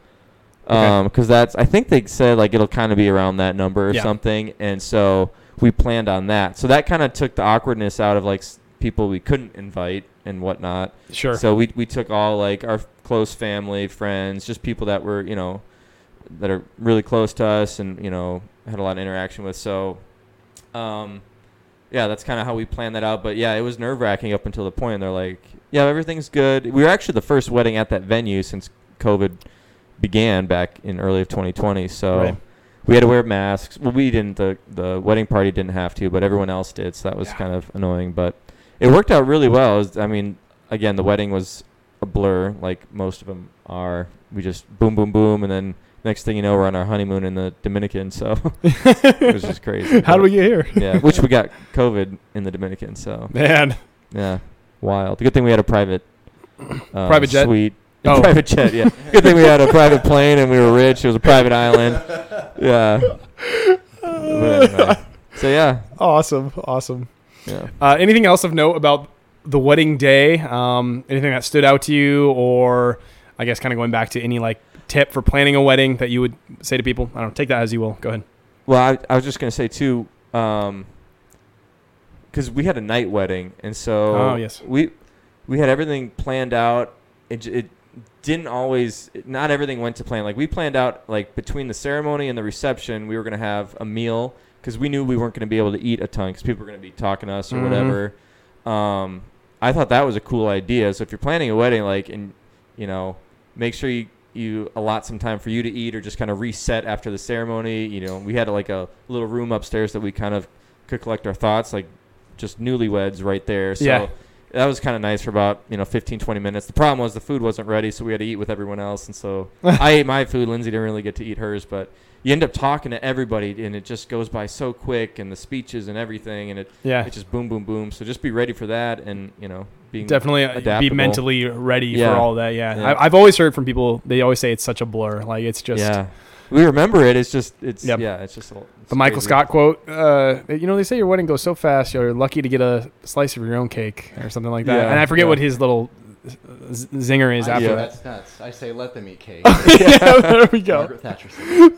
Um, because that's I think they said like it'll kind of be around that number or Yeah. something, and so we planned on that. So that kind of took the awkwardness out of like s- people we couldn't invite and whatnot. Sure. So we we took all like our close family, friends, just people that were you know that are really close to us and you know had a lot of interaction with. So, um, yeah, that's kind of how we planned that out. But yeah, it was nerve wracking up until the point they're like, yeah, everything's good. We were actually the first wedding at that venue since COVID began back in early of 2020. So. Right. We had to wear masks. Well, we didn't. The the wedding party didn't have to, but everyone else did. So that was Yeah. kind of annoying. But it worked out really well. Was- I mean, again, the wedding was a blur, like most of them are. We just boom, boom, boom, and then next thing you know, we're on our honeymoon in the Dominican. So *laughs* it was just crazy. *laughs* How do we get here? yeah, which we got COVID in the Dominican. So Man. yeah, wild. Good thing we had a private, uh, Private jet? suite. Oh. *laughs* private jet. Yeah. Good thing we had a private plane and we were rich. It was a private island. Yeah. Anyway. So yeah, Awesome. Awesome. yeah. Uh, anything else of note about the wedding day? Um, anything that stood out to you, or I guess kind of going back to any like tip for planning a wedding that you would say to people? I don't know. Take that as you will. Go ahead. Well, I, I was just gonna say too, because we had a night wedding, and so Oh, yes. we we had everything planned out. It, it didn't always. Not everything went to plan. Like we planned out like between the ceremony and the reception, we were gonna have a meal because we knew we weren't gonna be able to eat a ton because people were gonna be talking to us or Mhm. whatever. Um, I thought that was a cool idea. So if you're planning a wedding, like and you know, make sure you you allot some time for you to eat or just kind of reset after the ceremony. You know, we had like a little room upstairs that we kind of could collect our thoughts, like just newlyweds right there. So Yeah. that was kind of nice for about, you know, 15, 20 minutes. The problem was the food wasn't ready, so we had to eat with everyone else. And so *laughs* I ate my food. Lindsay didn't really get to eat hers, but you end up talking to everybody and it just goes by so quick and the speeches and everything and it, Yeah. it just boom, boom, boom. So just be ready for that and, you know, being Definitely uh, be mentally ready Yeah. for all that. Yeah. Yeah. I, I've always heard from people. They always say it's such a blur. Like it's just yeah. We remember it. It's just, it's, Yep. yeah, it's just a, it's the Michael crazy. Scott quote. Uh, you know, they say your wedding goes so fast. You're lucky to get a slice of your own cake or something like that. Yeah, and I forget yeah. what his little zinger is I- after Yeah. that. That's nuts. I say let them eat cake. *laughs* yeah, there we go. Margaret Thatcher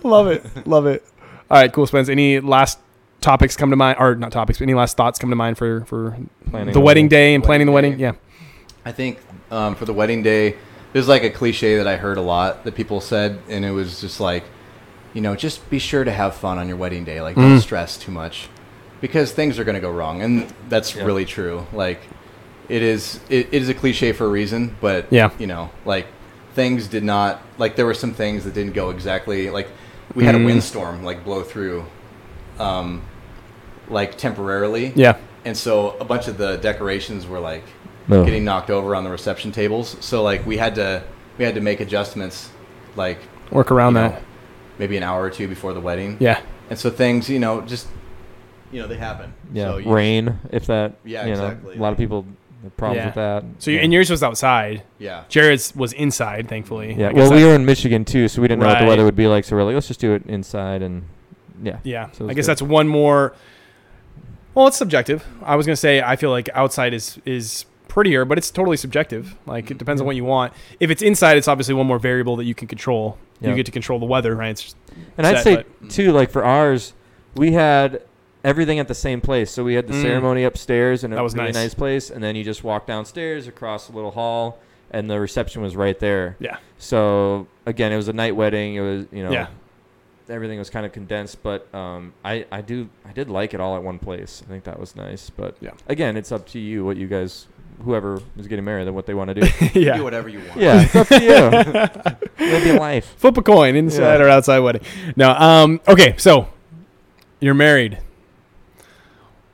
*laughs* love it. Love it. All right, cool, Spence. Any last topics come to mind, or not topics, but any last thoughts come to mind for for Planning the wedding wedding. day and planning the Wedding wedding? day. Yeah. I think um, for the wedding day, there's like a cliche that I heard a lot that people said, and it was just like, you know, just be sure to have fun on your wedding day. Like, don't Mm. stress too much, because things are going to go wrong, and that's Yeah. really true. Like, it is it, it is a cliche for a reason, but Yeah. you know, like things did not like there were some things that didn't go exactly like we had Mm. a windstorm like blow through, um, like temporarily, Yeah. and so a bunch of the decorations were like No. getting knocked over on the reception tables. So like we had to we had to make adjustments like Work around you know, that. Maybe an hour or two before the wedding. Yeah. And so things, you know, just you know, they happen. Yeah, So you- rain if that. Yeah, you know, exactly. A lot of people have problems Yeah. with that. So yeah. and yours was outside. Yeah. Jared's was inside, thankfully. Yeah, well, we that- were in Michigan too, so we didn't know what the weather would be like. So we're like, let's just do it inside, and yeah, Yeah, So I guess good. that's one more. Well, it's subjective. I was gonna say I feel like outside is is prettier, but it's totally subjective. Like it depends on what you want. If it's inside, it's obviously one more variable that you can control. Yeah. You get to control the weather, right? It's And I'd say but- too, like for ours, we had everything at the same place. So we had the Mm. ceremony upstairs, and That a was really nice. nice place, and then you just walk downstairs across a little hall, and the reception was right there. yeah, So again, it was a night wedding. It was you know, Yeah. everything was kind of condensed, but um, I I do I did like it all at one place. I think that was nice. But Yeah. again, it's up to you what you guys, whoever is getting married, and what they want to do. *laughs* yeah. Do whatever you want. yeah, it's up to you. Live your life. Flip a coin, inside Yeah. or outside wedding. No. Um. Okay. So you're married.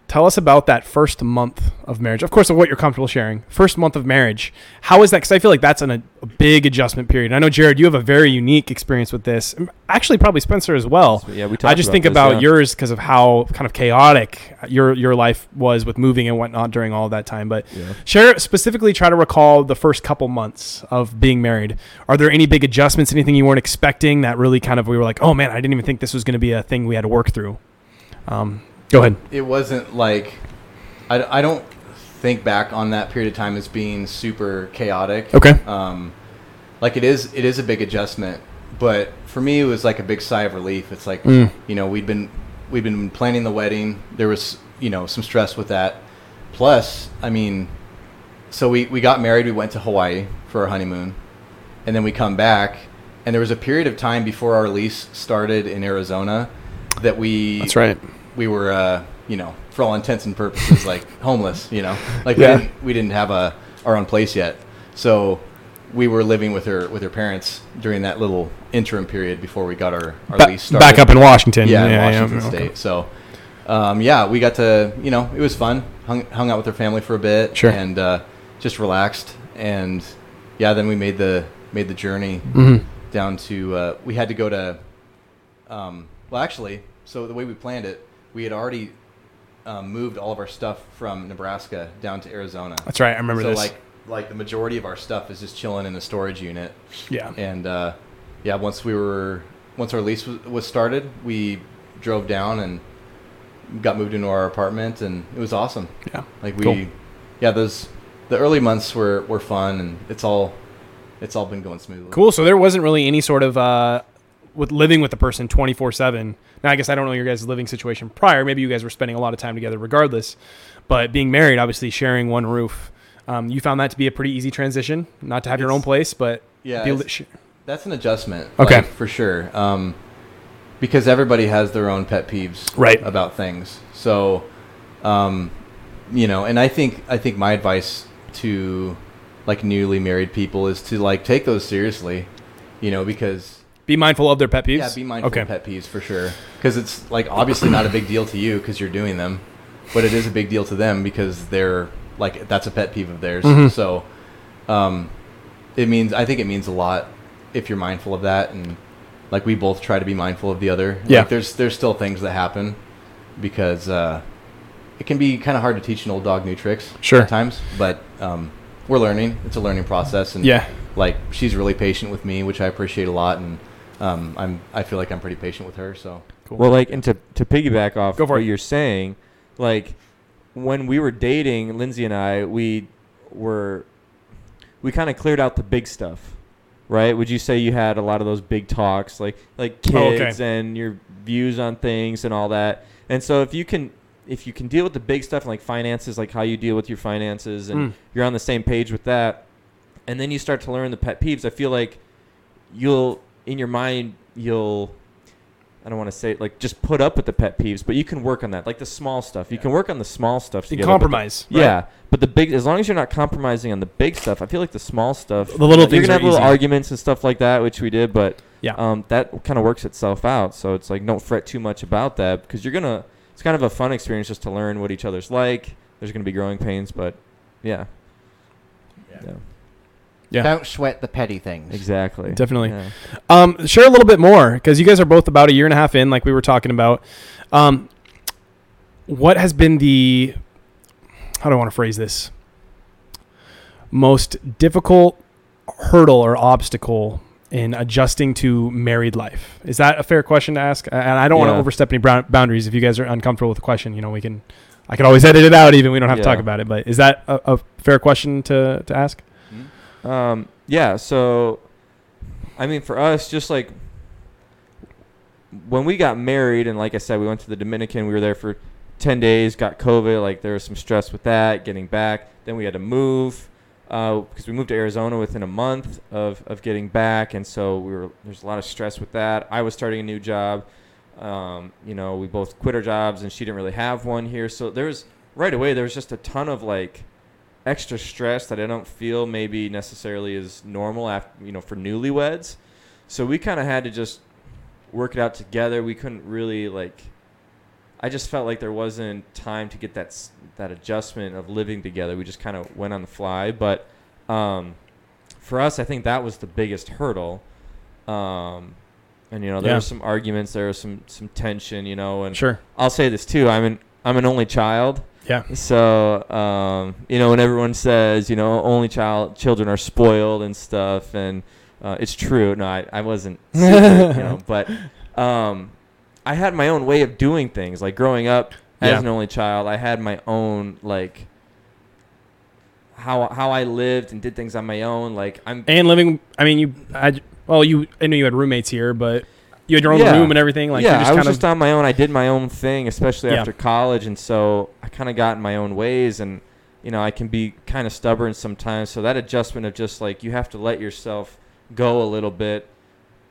Tell us about that first month of marriage. Of course, of what you're comfortable sharing. First month of marriage. How is that? Because I feel like that's an, a big adjustment period. I know, Jared, you have a very unique experience with this. Actually, probably Spencer as well. Yeah, we. I just think this, about yeah. yours because of how kind of chaotic your your life was with moving and whatnot during all that time. But Yeah. share specifically, try to recall the first couple months of being married. Are there any big adjustments? Anything you weren't expecting that really kind of we were like, oh man, I didn't even think this was going to be a thing we had to work through. Um, go ahead. It wasn't like I, I don't think back on that period of time as being super chaotic. Okay. Um, like it is it is a big adjustment, but for me, it was like a big sigh of relief. It's like Mm. you know we'd been we'd been planning the wedding. There was you know some stress with that. Plus, I mean, so we we got married. We went to Hawaii for our honeymoon, and then we come back, and there was a period of time before our lease started in Arizona that we That's right. We were uh, you know for all intents and purposes like *laughs* homeless you know like Yeah. we, didn't, we didn't have a our own place yet so we were living with her with her parents during that little interim period before we got our, our Ba- lease started back up in Washington. yeah, in Washington okay. State so um, yeah we got to you know it was fun hung, hung out with her family for a bit Sure. and uh, just relaxed and yeah then we made the made the journey Mhm. down to uh, we had to go to um, well actually so the way we planned it we had already um, moved all of our stuff from nebraska down to arizona That's right. I remember so this. like like the majority of our stuff is just chilling in the storage unit yeah. and uh, yeah once we were once our lease was, was started we drove down and got moved into our apartment and it was awesome Yeah. like we Cool. yeah those the early months were, were fun and it's all it's all been going smoothly Cool. So there wasn't really any sort of uh, with living with the person twenty four seven. Now I guess I don't know your guys' living situation prior. Maybe you guys were spending a lot of time together, regardless. But being married, obviously sharing one roof, um, you found that to be a pretty easy transition. Not to have your own place, but yeah be able to sh- That's an adjustment. Okay. like, for sure. Um, because everybody has their own pet peeves Right. about things. So, um, you know, and I think I think my advice to like newly married people is to like take those seriously, you know, because be mindful of their pet peeves. yeah, be mindful Okay. of pet peeves for sure. Because it's like obviously not a big deal to you because you're doing them, but it is a big deal to them because they're like that's a pet peeve of theirs. Mhm. So, um, it means I think it means a lot if you're mindful of that and like we both try to be mindful of the other. Yeah. Like, there's there's still things that happen because uh, it can be kind of hard to teach an old dog new tricks Sure. at times, but um, we're learning. It's a learning process, and Yeah. like she's really patient with me, which I appreciate a lot, and um, I'm I feel like I'm pretty patient with her. So Cool. Well, like, and to, to piggyback off Go what it. you're saying, like, when we were dating, Lindsay and I, we were, we kind of cleared out the big stuff, right? Would you say you had a lot of those big talks, like, like Oh, okay. kids and your views on things and all that? And so if you can, if you can deal with the big stuff, like finances, like how you deal with your finances, and Mm. you're on the same page with that, and then you start to learn the pet peeves, I feel like you'll, in your mind, you'll I don't want to say like just put up with the pet peeves, but you can work on that, like the small stuff. You can work on the small stuff. You together, but the- compromise. right? yeah, but the big, as long as you're not compromising on the big stuff, I feel like the small stuff, The little you're things gonna are have little arguments and stuff like that, which we did, but Yeah. um, that kind of works itself out. So it's like don't fret too much about that because you're gonna. It's kind of a fun experience just to learn what each other's like. There's gonna be growing pains, but yeah, yeah, Yeah. Don't sweat the petty things. exactly, Definitely. Yeah. Um, share a little bit more because you guys are both about a year and a half in, like we were talking about. Um, what has been the how do I want to phrase this? Most difficult hurdle or obstacle in adjusting to married life? Is that a fair question to ask? And I don't want to overstep any boundaries. If you guys are uncomfortable with the question, you know, we can. I can always edit it out. Even we don't have to talk about it. But is that a, a fair question to to ask? Um, yeah, so I mean, for us, just like when we got married, and like I said, we went to the Dominican. We were there for ten days. Got COVID. Like there was some stress with that, getting back. Then we had to move because we moved to Arizona within a month of, of getting back, and so we were there's a lot of stress with that. I was starting a new job. Um, you know, we both quit our jobs, and she didn't really have one here. So there was right away there was just a ton of like extra stress that I don't feel maybe necessarily is normal after you know for newlyweds. So we kind of had to just work it out together. We couldn't really like. I just felt like there wasn't time to get that that adjustment of living together. We just kind of went on the fly, but um, for us, I think that was the biggest hurdle. Um, and you know, there Yeah. were some arguments, there was some some tension, you know, and Sure. I'll say this too. I'm an I'm an only child. Yeah. So, um, you know, when everyone says, you know, only child children are spoiled and stuff, and uh, it's true. No, I, I wasn't, *laughs* secret, you know, but um, I had my own way of doing things. Like growing up as Yeah. an only child, I had my own like how how I lived and did things on my own. Like I'm and living i mean you I, Well, you I know you had roommates here, but you had your own Yeah. room and everything. Like yeah, just I was kind just on my own. I did my own thing, especially Yeah. after college, and so I kind of got in my own ways, and you know, I can be kind of stubborn sometimes. So that adjustment of just like you have to let yourself go a little bit,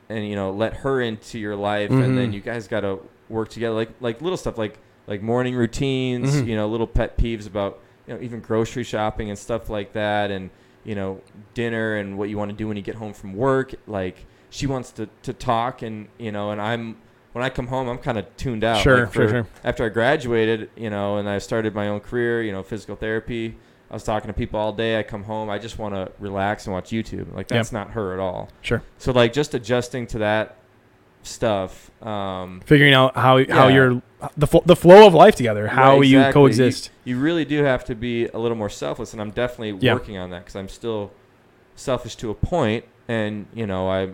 and you know, let her into your life, and then Mhm. you guys got to work together, like like little stuff, like like morning routines, Mhm. you know, little pet peeves about you know even grocery shopping and stuff like that, and you know, dinner and what you want to do when you get home from work, like. She wants to, to talk and you know and I'm when I come home I'm kind of tuned out. Sure, Like, sure, for- sure. after I graduated, you know, and I started my own career, you know, physical therapy. I was talking to people all day. I come home, I just want to relax and watch YouTube. Like Yeah. that's not her at all. Sure. So like just adjusting to that stuff. Um, figuring out how how you're the fl- the flow of life together, how right, you coexist. You, you really do have to be a little more selfless, and I'm definitely Yeah. working on that because I'm still selfish to a point, and you know I,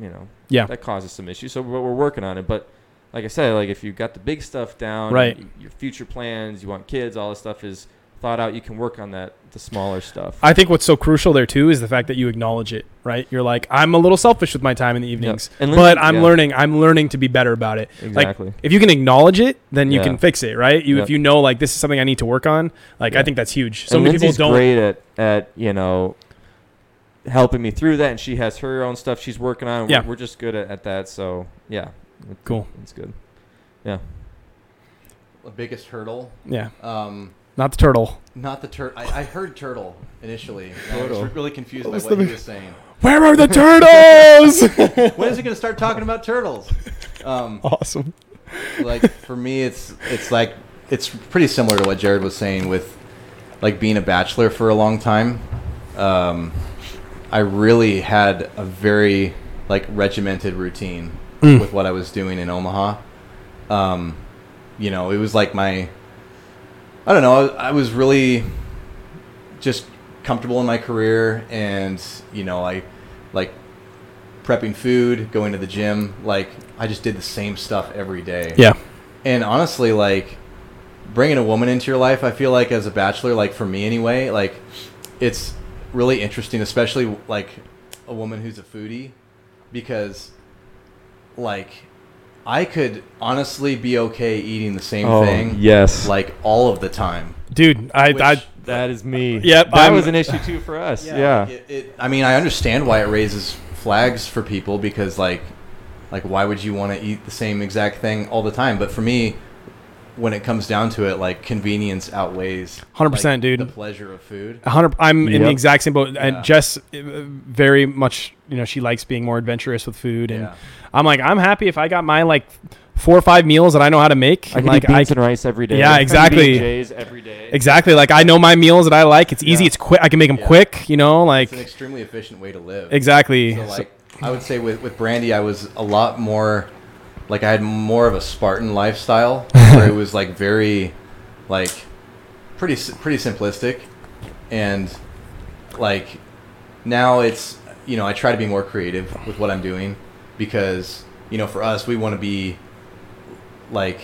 you know, Yeah. that causes some issues. So we're, we're working on it, but. Like I said, like if you got the big stuff down, Right. Your future plans, you want kids, all this stuff is thought out. You can work on that, the smaller stuff. I think what's so crucial there too is the fact that you acknowledge it, right? You're like, I'm a little selfish with my time in the evenings, And but I'm yeah. learning. I'm learning to be better about it. exactly. If you can acknowledge it, then you Yeah. can fix it, right? You if you know like this is something I need to work on, like I think that's huge. So and many Lindsay's people don't. great at at you know helping me through that, and she has her own stuff she's working on. We're- Yeah. we're, just good at, at that. So yeah, it- Cool. It's good. Yeah. The biggest hurdle. Yeah, Um, not the turtle. not the turtle. I, I heard turtle initially. and I Turtle. was really confused by What's what the- he was saying. Where are the turtles? *laughs* *laughs* When is he going to start talking about turtles? Um, awesome. like for me, it's it's like it's pretty similar to what Jared was saying with like being a bachelor for a long time. Um, I really had a very like regimented routine Mm. with what I was doing in Omaha. Um, you know, it was like my I don't know. I, I was really just comfortable in my career, and you know, I like prepping food, going to the gym. Like I just did the same stuff every day. Yeah. And honestly, like bringing a woman into your life, I feel like as a bachelor, like for me anyway, like it's really interesting, especially like a woman who's a foodie, because like I could honestly be okay eating the same Oh thing yes, like all of the time. Dude, I, Which- I that is me. Yep, that I'm- was an issue too for us. Yeah, like, it, it, I mean, I understand why it raises flags for people because, like, like why would you want to eat the same exact thing all the time? But for me, when it comes down to it, like convenience outweighs 100%, like, dude. the pleasure of food. Hundred. I'm in the exact same boat. Yeah. And Jess, uh, very much, you know, she likes being more adventurous with food, and Yeah. I'm like, I'm happy if I got my like four or five meals that I know how to make. I can like eat beans I and rice every day. Yeah, I can eat exactly. J's every day. exactly like I know my meals that I like. It's easy. Yeah. It's quick. I can make them Yeah. quick. You know, like It's an extremely efficient way to live. exactly. So like I would say with with Brandy, I was a lot more like I had more of a Spartan lifestyle *laughs* where it was like very like pretty pretty simplistic. And like now it's you know I try to be more creative with what I'm doing because you know for us we want to be like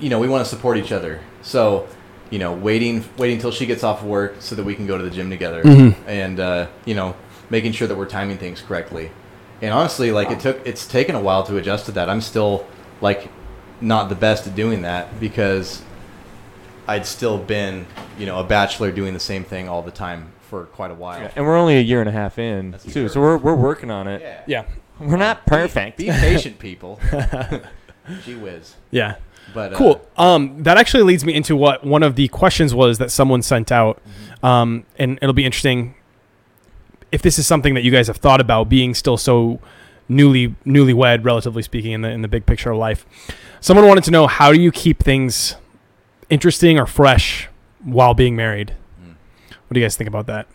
you know we want to support each other. So you know waiting waiting till she gets off work so that we can go to the gym together Mhm. and uh, you know making sure that we're timing things correctly and honestly like it took it's taken a while to adjust to that i'm still like not the best at doing that because i'd still been you know a bachelor doing the same thing all the time for quite a while Yeah, and we're only a year and a half in That's too, true. so we're we're working on it. yeah yeah, We're not perfect. be patient people *laughs* *laughs* gee whiz yeah. but uh, Cool. Um, that actually leads me into what one of the questions was that someone sent out, um, and it'll be interesting if this is something that you guys have thought about being still so newly newlywed, relatively speaking, in the in the big picture of life. Someone wanted to know how do you keep things interesting or fresh while being married. Mm. What do you guys think about that?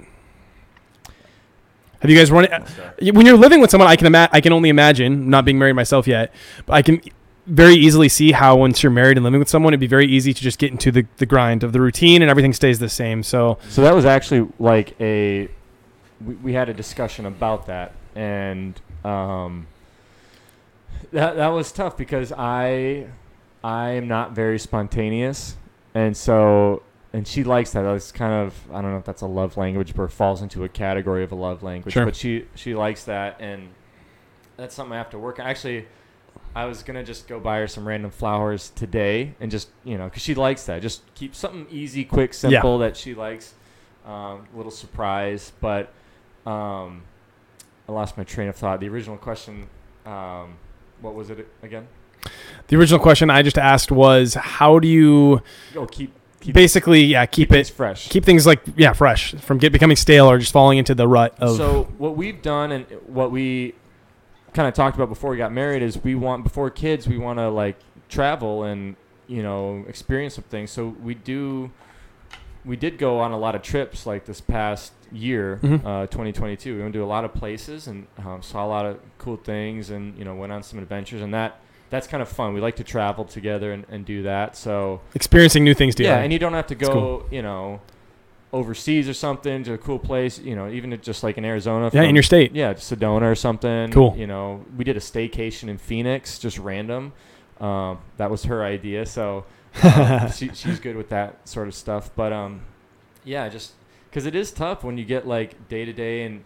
Have you guys run? I'll start. Y- when you're living with someone, I can ima- I can only imagine not being married myself yet, but I can very easily see how once you're married and living with someone, it'd be very easy to just get into the, the grind of the routine and everything stays the same. So So that was actually like a we, we had a discussion about that and um that that was tough because I I am not very spontaneous and so and she likes that. It's kind of I don't know if that's a love language, but falls into a category of a love language. Sure. But she she likes that, and that's something I have to work. on. Actually, I was gonna just go buy her some random flowers today, and just you know, cause she likes that. Just keep something easy, quick, simple that she likes. Um, little surprise, but um, I lost my train of thought. The original question, um, what was it again? The original question I just asked was, how do you Oh, keep keep basically, yeah, keep things it, fresh. keep things like, yeah, fresh from get becoming stale or just falling into the rut of. So what we've done and what we kind of talked about before we got married is we want before kids we want to like travel and you know experience some things. So we do. We did go on a lot of trips like this past year, Mhm. uh, 2022. We went to a lot of places and um, saw a lot of cool things, and you know went on some adventures, and that that's kind of fun. We like to travel together and, and do that. So experiencing new things yeah, and you don't have to go, cool. you know, overseas or something to a cool place. You know, even just like in Arizona. yeah, in your state. yeah, Sedona or something. Cool. You know, we did a staycation in Phoenix, just random. Um, that was her idea, so um, *laughs* she, she's good with that sort of stuff. But um, yeah, just because it is tough when you get like day to day and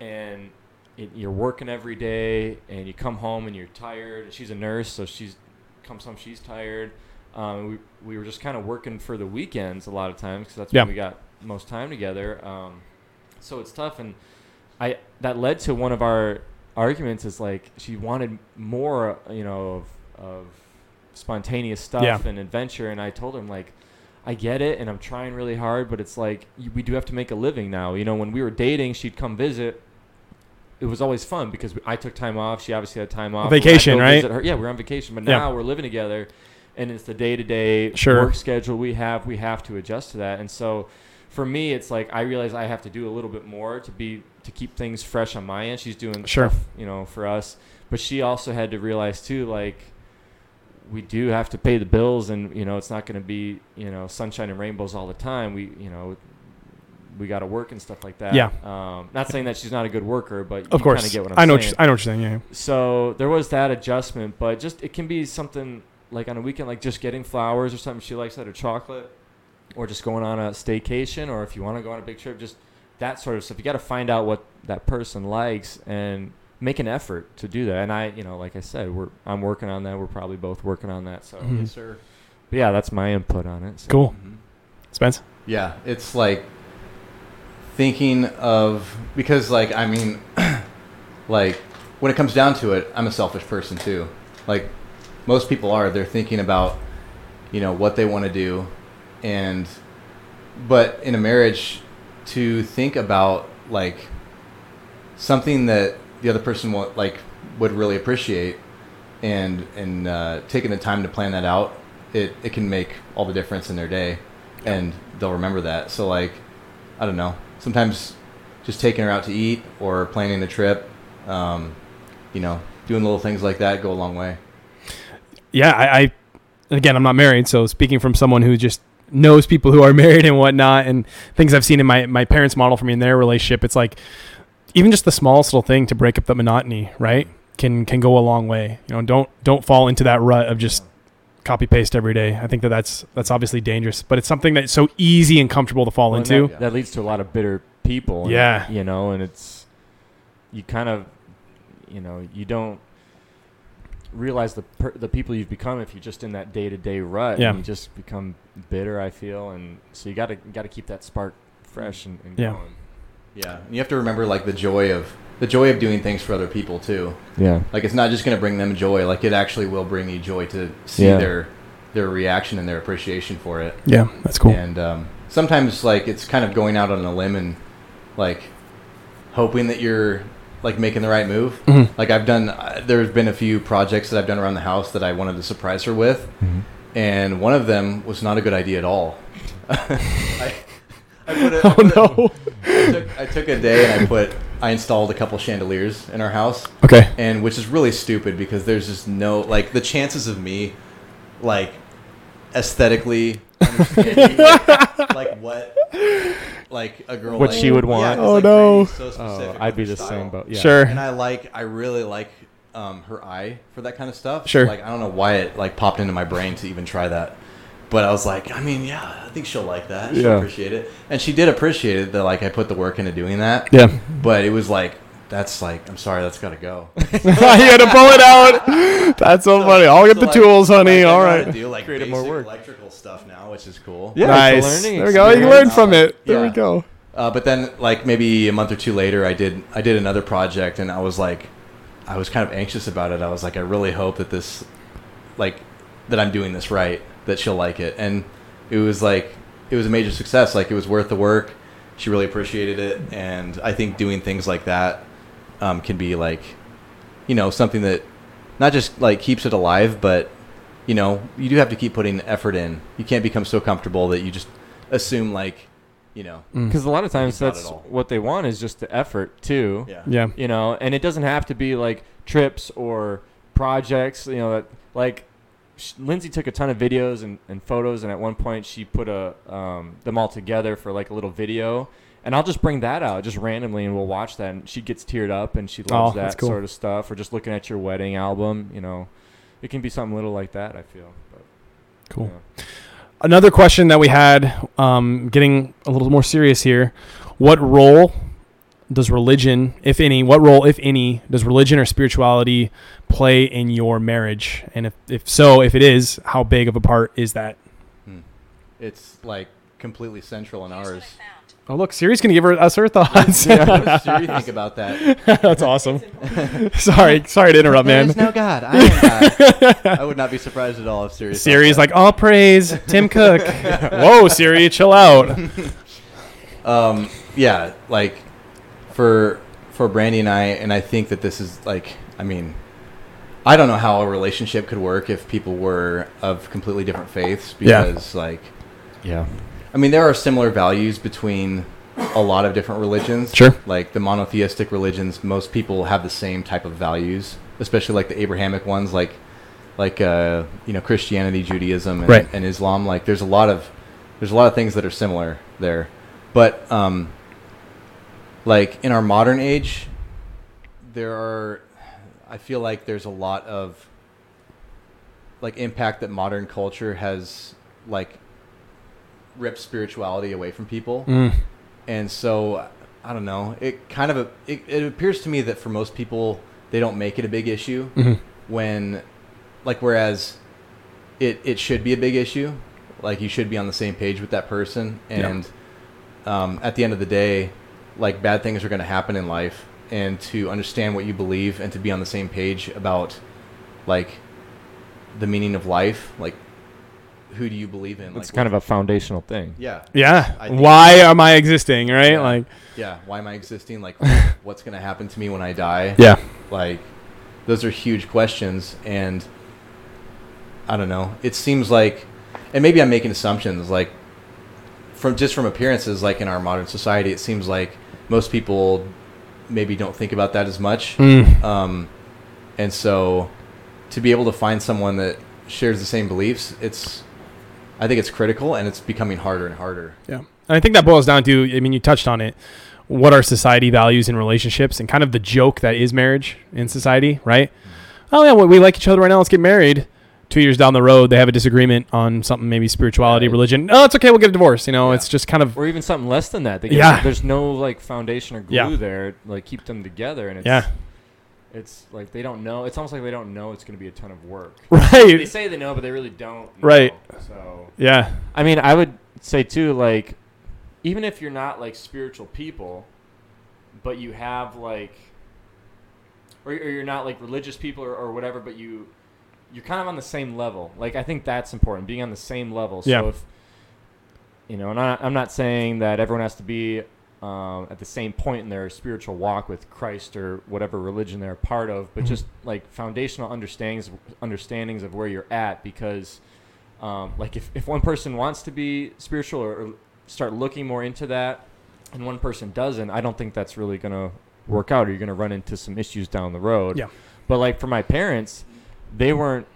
and it, you're working every day and you come home and you're tired. And She's a nurse, so she's comes home she's tired. Um, we we were just kind of working for the weekends a lot of times because that's Yeah. when we got most time together. Um, so it's tough and I that led to one of our arguments is like she wanted more you know of, of spontaneous stuff Yeah. and adventure and I told him like I get it and I'm trying really hard but it's like we do have to make a living now. You know when we were dating she'd come visit. It was always fun because I took time off she obviously had time off. Vacation, right? yeah we're on vacation but Yeah. now we're living together and it's the day-to-day work schedule we have we have to adjust to that. And so for me it's like i realize i have to do a little bit more to be to keep things fresh on my end. She's doing Sure. stuff you know for us. But she also had to realize too like we do have to pay the bills and you know it's not going to be you know sunshine and rainbows all the time we you know we got to work and stuff like that Yeah. um, not saying that she's not a good worker but Of you course. get what i'm I know. What saying you're, I know what you're saying. Yeah. so there was that adjustment, but just it can be something like on a weekend, like just getting flowers or something she likes that or chocolate, or just going on a staycation, or if you want to go on a big trip, just that sort of stuff. You got to find out what that person likes and make an effort to do that. And I, you know, like I said, we're I'm working on that. We're probably both working on that. So, Mhm. Yes, sir. but yeah, that's my input on it. So. Cool. Mhm. Spence. Yeah, it's like thinking of because like I mean *clears throat* like when it comes down to it, I'm a selfish person too. Like most people are, they're thinking about you know what they want to do and but in a marriage to think about like something that the other person wa- like would really appreciate and and uh, taking the time to plan that out it, it can make all the difference in their day and they'll remember that. So like i don't know. Sometimes just taking her out to eat or planning the trip um, you know doing little things like that go a long way. Yeah, I, I again, I'm not married, so speaking from someone who just knows people who are *laughs* married and whatnot, and things I've seen in my my parents' model for me in their relationship, it's like even just the smallest little thing to break up the monotony, right? Can can go a long way. You know, don't don't fall into that rut of just copy paste every day. I think that that's that's obviously dangerous, but it's something that's so easy and comfortable to fall Well, into. that, that leads to a lot of bitter people. and, Yeah. you know, and it's you kind of, you know, you don't realize the per- the people you've become if you're just in that day to day rut. Yeah. and you just become bitter. I feel, and so you got to got to keep that spark fresh and, and Yeah. going. Yeah and you have to remember like the joy of the joy of doing things for other people too Yeah. like it's not just going to bring them joy like it actually will bring you joy to see Yeah. their their reaction and their appreciation for it Yeah, that's cool. And um, sometimes, like, it's kind of going out on a limb and, like, hoping that you're, like, making the right move. Mhm. Like, I've done, uh, there's been a few projects that I've done around the house that I wanted to surprise her with. And one of them was not a good idea at all. *laughs* I, I put it, I *laughs* Oh put it- no. I took, I took a day and I put, I installed a couple chandeliers in our house Okay. and which is really stupid because there's just no like the chances of me like aesthetically *laughs* like, like what like a girl What like- she would Yeah, Oh, like, no. So Oh, I'd be the style. same boat. Yeah. Sure. and I like I really like um, her eye for that kind of stuff. Sure. Like I don't know why it like popped into my brain to even try that, but I was like, I mean, yeah, I think she'll like that. She'll Yeah. appreciate it, and she did appreciate it. That like I put the work into doing that. Yeah. But it was like, that's like, I'm sorry, that's got to go. *laughs* you had to pull it out. That's so funny. I'll get So, the like- tools, honey. like, I All know how to right. do like Created basic more work. electrical stuff now, which is cool. Yeah, nice. it's a learning there we go. You experience. learn from it. There we Yeah. go. Uh, but then, like maybe a month or two later, I did I did another project, and I was like, I was kind of anxious about it. I was like, I really hope that this, like, that I'm doing this right, that she'll like it, and it was like it was a major success. Like it was worth the work. She really appreciated it, and I think doing things like that um, can be like, you know, something that not just like keeps it alive, but you know, you do have to keep putting effort in. You can't become so comfortable that you just assume like, you know, Because a lot of times that's what they want is just the effort too. yeah, Yeah. You know, and it doesn't have to be like trips or projects. You know, that like sh- Lindsay took a ton of videos and, and photos, and at one point she put a um, them all together for like a little video. And I'll just bring that out just randomly, and we'll watch that. And she gets teared up, and she loves Oh, that's that cool. sort of stuff. Or just looking at your wedding album, you know, it can be something little like that. I feel. But, Cool. yeah. Another question that we had, um, getting a little more serious here. What role does religion, if any, what role, if any, does religion or spirituality play in your marriage? And if, if so, if it is, how big of a part is that? Hmm. it's like completely central in ours. Oh, look, Siri's going to give her, us her thoughts. What does Siri *laughs* think about that? *laughs* That's awesome. *laughs* sorry, sorry to interrupt, man. is no God. I am God. I would not be surprised at all if Siri. Siri's like, all praise Tim Cook. Whoa, Siri, chill out. um, yeah, like for for Brandy and I, and I think that this is like, I mean, I don't know how a relationship could work if people were of completely different faiths Yeah. because, like, Yeah. I mean, there are similar values between a lot of different religions. Sure. Like the monotheistic religions, most people have the same type of values, especially like the Abrahamic ones, like like uh, you know Christianity, Judaism, and, Right. and Islam. Like there's a lot of there's a lot of things that are similar there, but um, like in our modern age, there are I feel like there's a lot of like impact that modern culture has like ripped spirituality away from people Mm, and so i don't know it kind of it, it appears to me that for most people they don't make it a big issue mhm. when like whereas it it should be a big issue like you should be on the same page with that person Yeah. and um, at the end of the day like bad things are going to happen in life and to understand what you believe and to be on the same page about like the meaning of life like who do you believe in It's like, kind of a foundational thing. yeah Yeah. Why am I existing? Right? Yeah. Like, yeah why am i existing like *laughs* what's going to happen to me when i die yeah. like those are huge questions and i don't know it seems like and maybe i'm making assumptions like from just from appearances like in our modern society it seems like most people maybe don't think about that as much Mm. um, and so to be able to find someone that shares the same beliefs it's i think it's critical and it's becoming harder and harder Yeah. And I think that boils down to, I mean, you touched on it, what our society values in relationships and kind of the joke that is marriage in society, right? Oh, yeah, well, we like each other right now. Let's get married. Two years down the road, they have a disagreement on something, maybe spirituality, Right. religion. Oh, it's okay. We'll get a divorce. You know, Yeah. it's just kind of, Or even something less than that. They Yeah. There's no like foundation or glue Yeah. there, like keep them together, and it's yeah, it's like they don't know. It's almost like they don't know it's going to be a ton of work. *laughs* Right. They say they know, but they really don't. know. Right. So Yeah. I mean, I would say too, like, even if you're not like spiritual people, but you have like, or, or you're not like religious people or, or whatever, but you you're kind of on the same level. Like, I think that's important, being on the same level. So Yeah. if you know, and I, I'm not saying that everyone has to be um, at the same point in their spiritual walk with Christ or whatever religion they're a part of, but Mhm. just like foundational understandings understandings of where you're at because um, like if, if one person wants to be spiritual or, or start looking more into that and one person doesn't i don't think that's really going to work out or you're going to run into some issues down the road Yeah. but like for my parents they weren't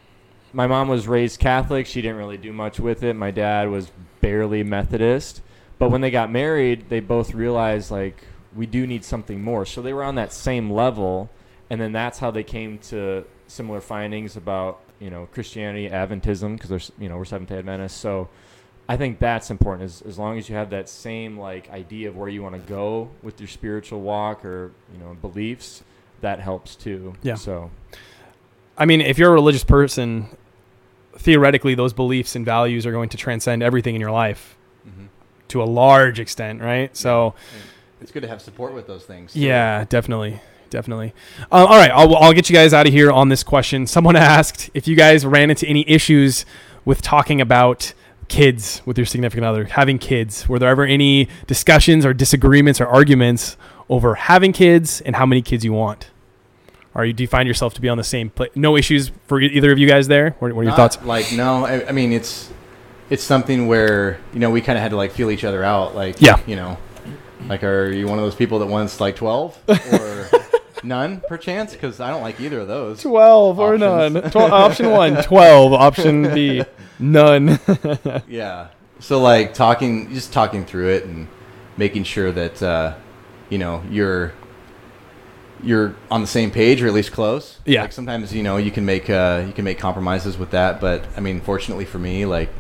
my mom was raised catholic she didn't really do much with it my dad was barely methodist but when they got married they both realized like we do need something more so they were on that same level and then that's how they came to similar findings about you know Christianity, Adventism, because there's you know we're Seventh Day Adventists. So I think that's important. As as long as you have that same like idea of where you want to go with your spiritual walk or you know beliefs, that helps too. Yeah. So I mean, if you're a religious person, theoretically, those beliefs and values are going to transcend everything in your life Mhm. to a large extent, right? So, It's good to have support with those things. too. yeah, definitely. Definitely. Uh, all right, I'll, I'll get you guys out of here on this question. Someone *laughs* asked if you guys ran into any issues with talking about kids with your significant other, having kids. Were there ever any discussions or disagreements or arguments over having kids and how many kids you want? Are you do you find yourself to be on the same pla No issues for either of you guys there. What, what are your Not- thoughts? Like no, I, I mean it's it's something where you know we kind of had to like feel each other out. Like Yeah. you know, like are you one of those people that wants like twelve *laughs* or none perchance? Because I don't like either of those. 12 or none. *laughs* Tw- option 1, 12. Option B, none. *laughs* Yeah. So like talking, just talking through it and making sure that uh, you know you're you're on the same page or at least close. Yeah. Like sometimes you know you can make uh, you can make compromises with that, but I mean, fortunately for me, like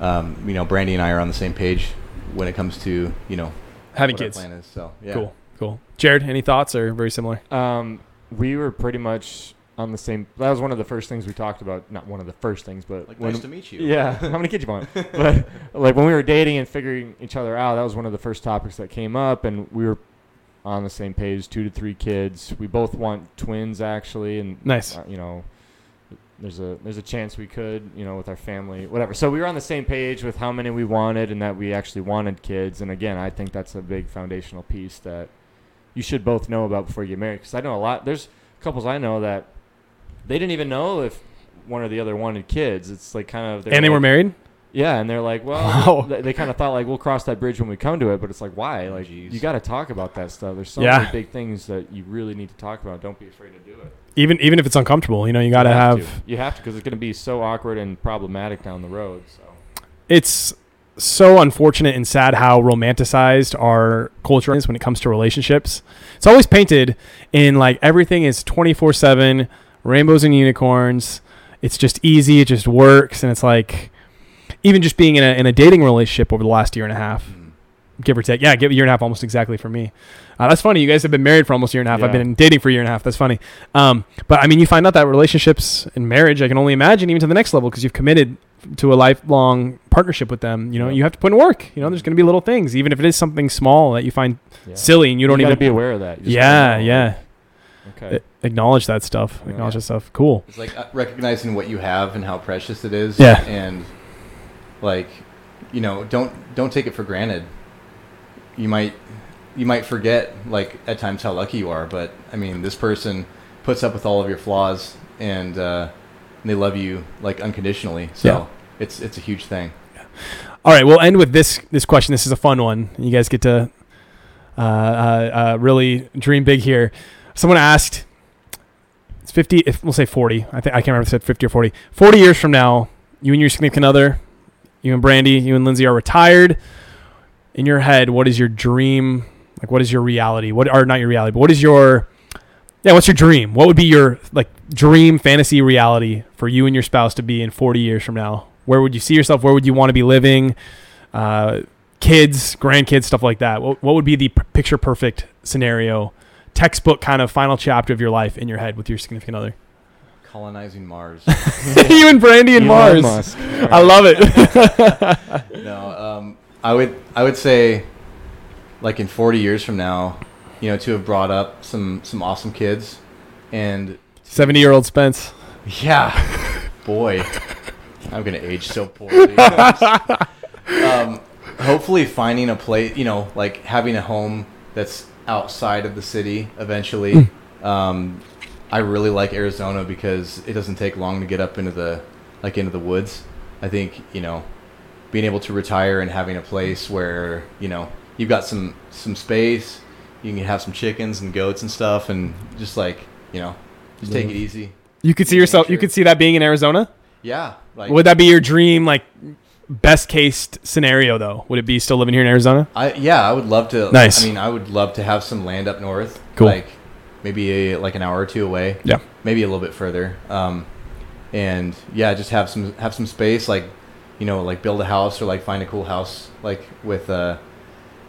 um, you know, Brandy and I are on the same page when it comes to you know Having what our kids. plan is. So yeah. Cool. Cool. Jared, any thoughts or very similar? Um, we were pretty much on the same. That was one of the first things we talked about. Not one of the first things, but Like when- nice to meet you. Yeah, how many kids you want? but like when we were dating and figuring each other out, that was one of the first topics that came up, and we were on the same page. Two to three kids. We both want twins, actually, and Nice. uh, you know, there's a there's a chance we could, you know, with our family, whatever. So we were on the same page with how many we wanted and that we actually wanted kids. And again, I think that's a big foundational piece that you should both know about before you get married. Because I know a lot. There's couples I know that they didn't even know if one or the other wanted kids. It's like kind of And they were married? Yeah, and they're like, well, *laughs* Wow. they, they kind of thought like we'll cross that bridge when we come to it, but it's like why? Like Jeez. you got to talk about that stuff. There's so Yeah. many big things that you really need to talk about. Don't be afraid to do it. Even even if it's uncomfortable, you know, you got to have to. you have to because it's going to be so awkward and problematic down the road. So it's so unfortunate and sad how romanticized our culture is when it comes to relationships. It's always painted in like everything is 24/7, rainbows and unicorns. It's just easy, it just works and it's like even just being in a in a dating relationship over the last year and a half, Mm. give or take. Yeah, give a year and a half almost exactly for me. Uh, that's funny. You guys have been married for almost a year and a half. I've been dating for a year and a half. That's funny. Um, but I mean, you find out that relationships and marriage, I can only imagine even to the next level because you've committed to a lifelong partnership with them. You know, Yeah. you have to put in work. You know, there's going to be little things, even if it is something small that you find yeah. silly and you don't gotta even be aware of that. You Yeah, yeah. Okay. a- acknowledge that stuff. Yeah. Acknowledge that stuff. Cool. It's like uh, recognizing what you have and how precious it is. Yeah. And like, you know, don't don't take it for granted. You might you might forget like at times how lucky you are, but I mean, this person puts up with all of your flaws and uh, they love you like unconditionally. So Yeah. it's it's a huge thing. All right, we'll end with this this question. This is a fun one. You guys get to uh, uh, uh, really dream big here. Someone asked, "It's fifty. If we'll say forty. I think I can't remember if it said fifty or forty. Forty years from now, you and your significant other, you and Brandy, you and Lindsay are retired. In your head, what is your dream? Like, what is your reality? What are not your reality, but what is your yeah? What's your dream? What would be your like dream fantasy reality for you and your spouse to be in forty years from now? Where would you see yourself? Where would you want to be living? Uh, kids, grandkids, stuff like that. What, what would be the p- picture perfect scenario, textbook kind of final chapter of your life in your head with your significant other? Colonizing Mars. *laughs* *laughs* you and Brandy and Elon Mars. Musk. I love it. *laughs* no, um, I would I would say, like in 40 years from now, you know, to have brought up some some awesome kids, and 70 year old Spence. yeah, boy, I'm gonna age so poorly. um, hopefully, finding a place, you know, like having a home that's outside of the city eventually. um, I really like Arizona because it doesn't take long to get up into the like into the woods. I think you know being able to retire and having a place where you know you've got some some space, you can have some chickens and goats and stuff, and just like you know, just take it easy. You could see yourself, you could see that being in Arizona? Yeah, like Would that be your dream, like, best case scenario, though? Would it be still living here in Arizona? I yeah, I would love to. Nice. I mean, I would love to have some land up north. Cool. Like maybe a, like an hour or two away. Yeah. Maybe a little bit further. Um, and yeah, just have some have some space, like you know, like build a house or like find a cool house, like with uh,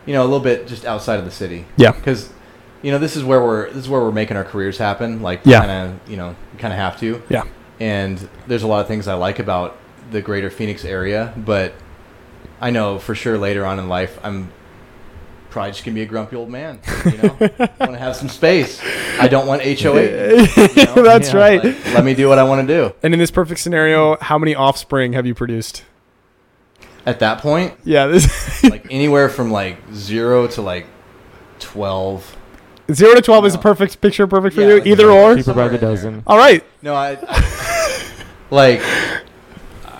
you know, a little bit just outside of the city. Yeah. because you know this is where we're this is where we're making our careers happen. Like Yeah. kind of you know kind of have to. Yeah. And there's a lot of things I like about the greater Phoenix area, but I know for sure later on in life I'm probably just gonna be a grumpy old man. You know, I want to have some space. I don't want HOA. you *laughs* know? That's Yeah, right. Like, let me do what I want to do. and in this perfect scenario, how many offspring have you produced? At that point, Yeah, this *laughs* like anywhere from like zero to like twelve. zero to twelve is a perfect picture, perfect for Yeah, you. Either or. Cheaper by Somewhere the dozen. All right, No, I, I like. *laughs*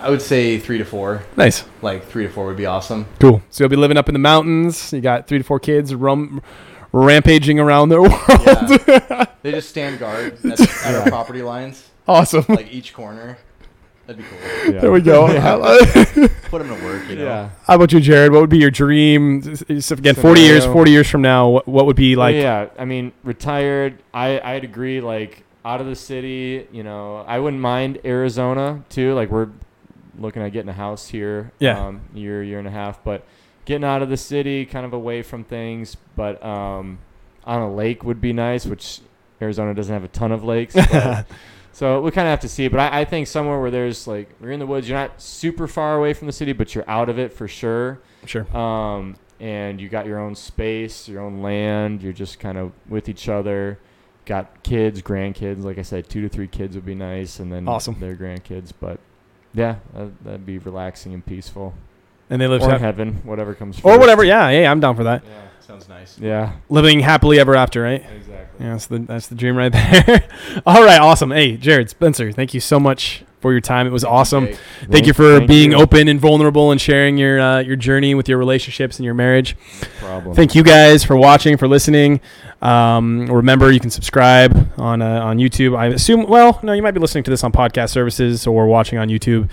I would say three to four. nice, Like three to four would be awesome. cool. So you'll be living up in the mountains. You got three to four kids rum, rampaging around their *laughs* world. Yeah. *laughs* they just stand guard at, at our property lines, awesome. like each corner. That'd be cool. Yeah. There we go. *laughs* Put them to work, you know. Yeah. How about you, Jared? What would be your dream? So again, forty years, forty years from now, what, what would be like? yeah, I mean, retired. I I'd agree. Like out of the city, you know, I wouldn't mind Arizona too. Like we're looking at getting a house here. Yeah. Um, year year and a half, but getting out of the city, kind of away from things. But um, on a lake would be nice, which Arizona doesn't have a ton of lakes. but- *laughs* so we kind of have to see. But I, I think somewhere where there's like you're in the woods, you're not super far away from the city, but you're out of it for sure Sure. um, and you got your own space, your own land. You're just kind of with each other. Got kids, grandkids. Like I said, two to three kids would be nice, and then Awesome. their grandkids. But yeah, that, that'd be relaxing and peaceful. And they live or hap- heaven, whatever comes. From. Or first. whatever. Yeah, yeah, I'm down for that. Yeah, sounds nice. Yeah, Living happily ever after, right? exactly. Yeah, that's the that's the dream right there. *laughs* All right, awesome. Hey, Jared Spencer, thank you so much for your time. It was awesome. Jake. Thank, you for thank being you. open and vulnerable and sharing your uh, your journey with your relationships and your marriage. No problem. Thank you guys for watching, for listening. Um, remember, you can subscribe on uh, on YouTube. I assume. Well, no, you might be listening to this on podcast services or watching on YouTube.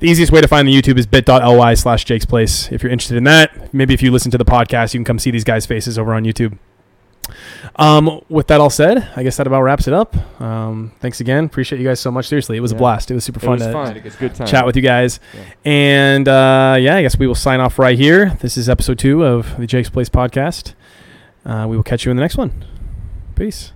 The easiest way to find the YouTube is bit.ly slash Jake's Place. If you're interested in that, maybe if you listen to the podcast, you can come see these guys' faces over on YouTube. Um, with that all said, I guess that about wraps it up. Um, thanks again. Appreciate you guys so much. Seriously, it was a blast. It was super It fun was to fun. It's a good time. chat with you guys. Yeah. And uh, yeah, I guess we will sign off right here. This is episode two of the Jake's Place podcast. Uh, we will catch you in the next one. Peace.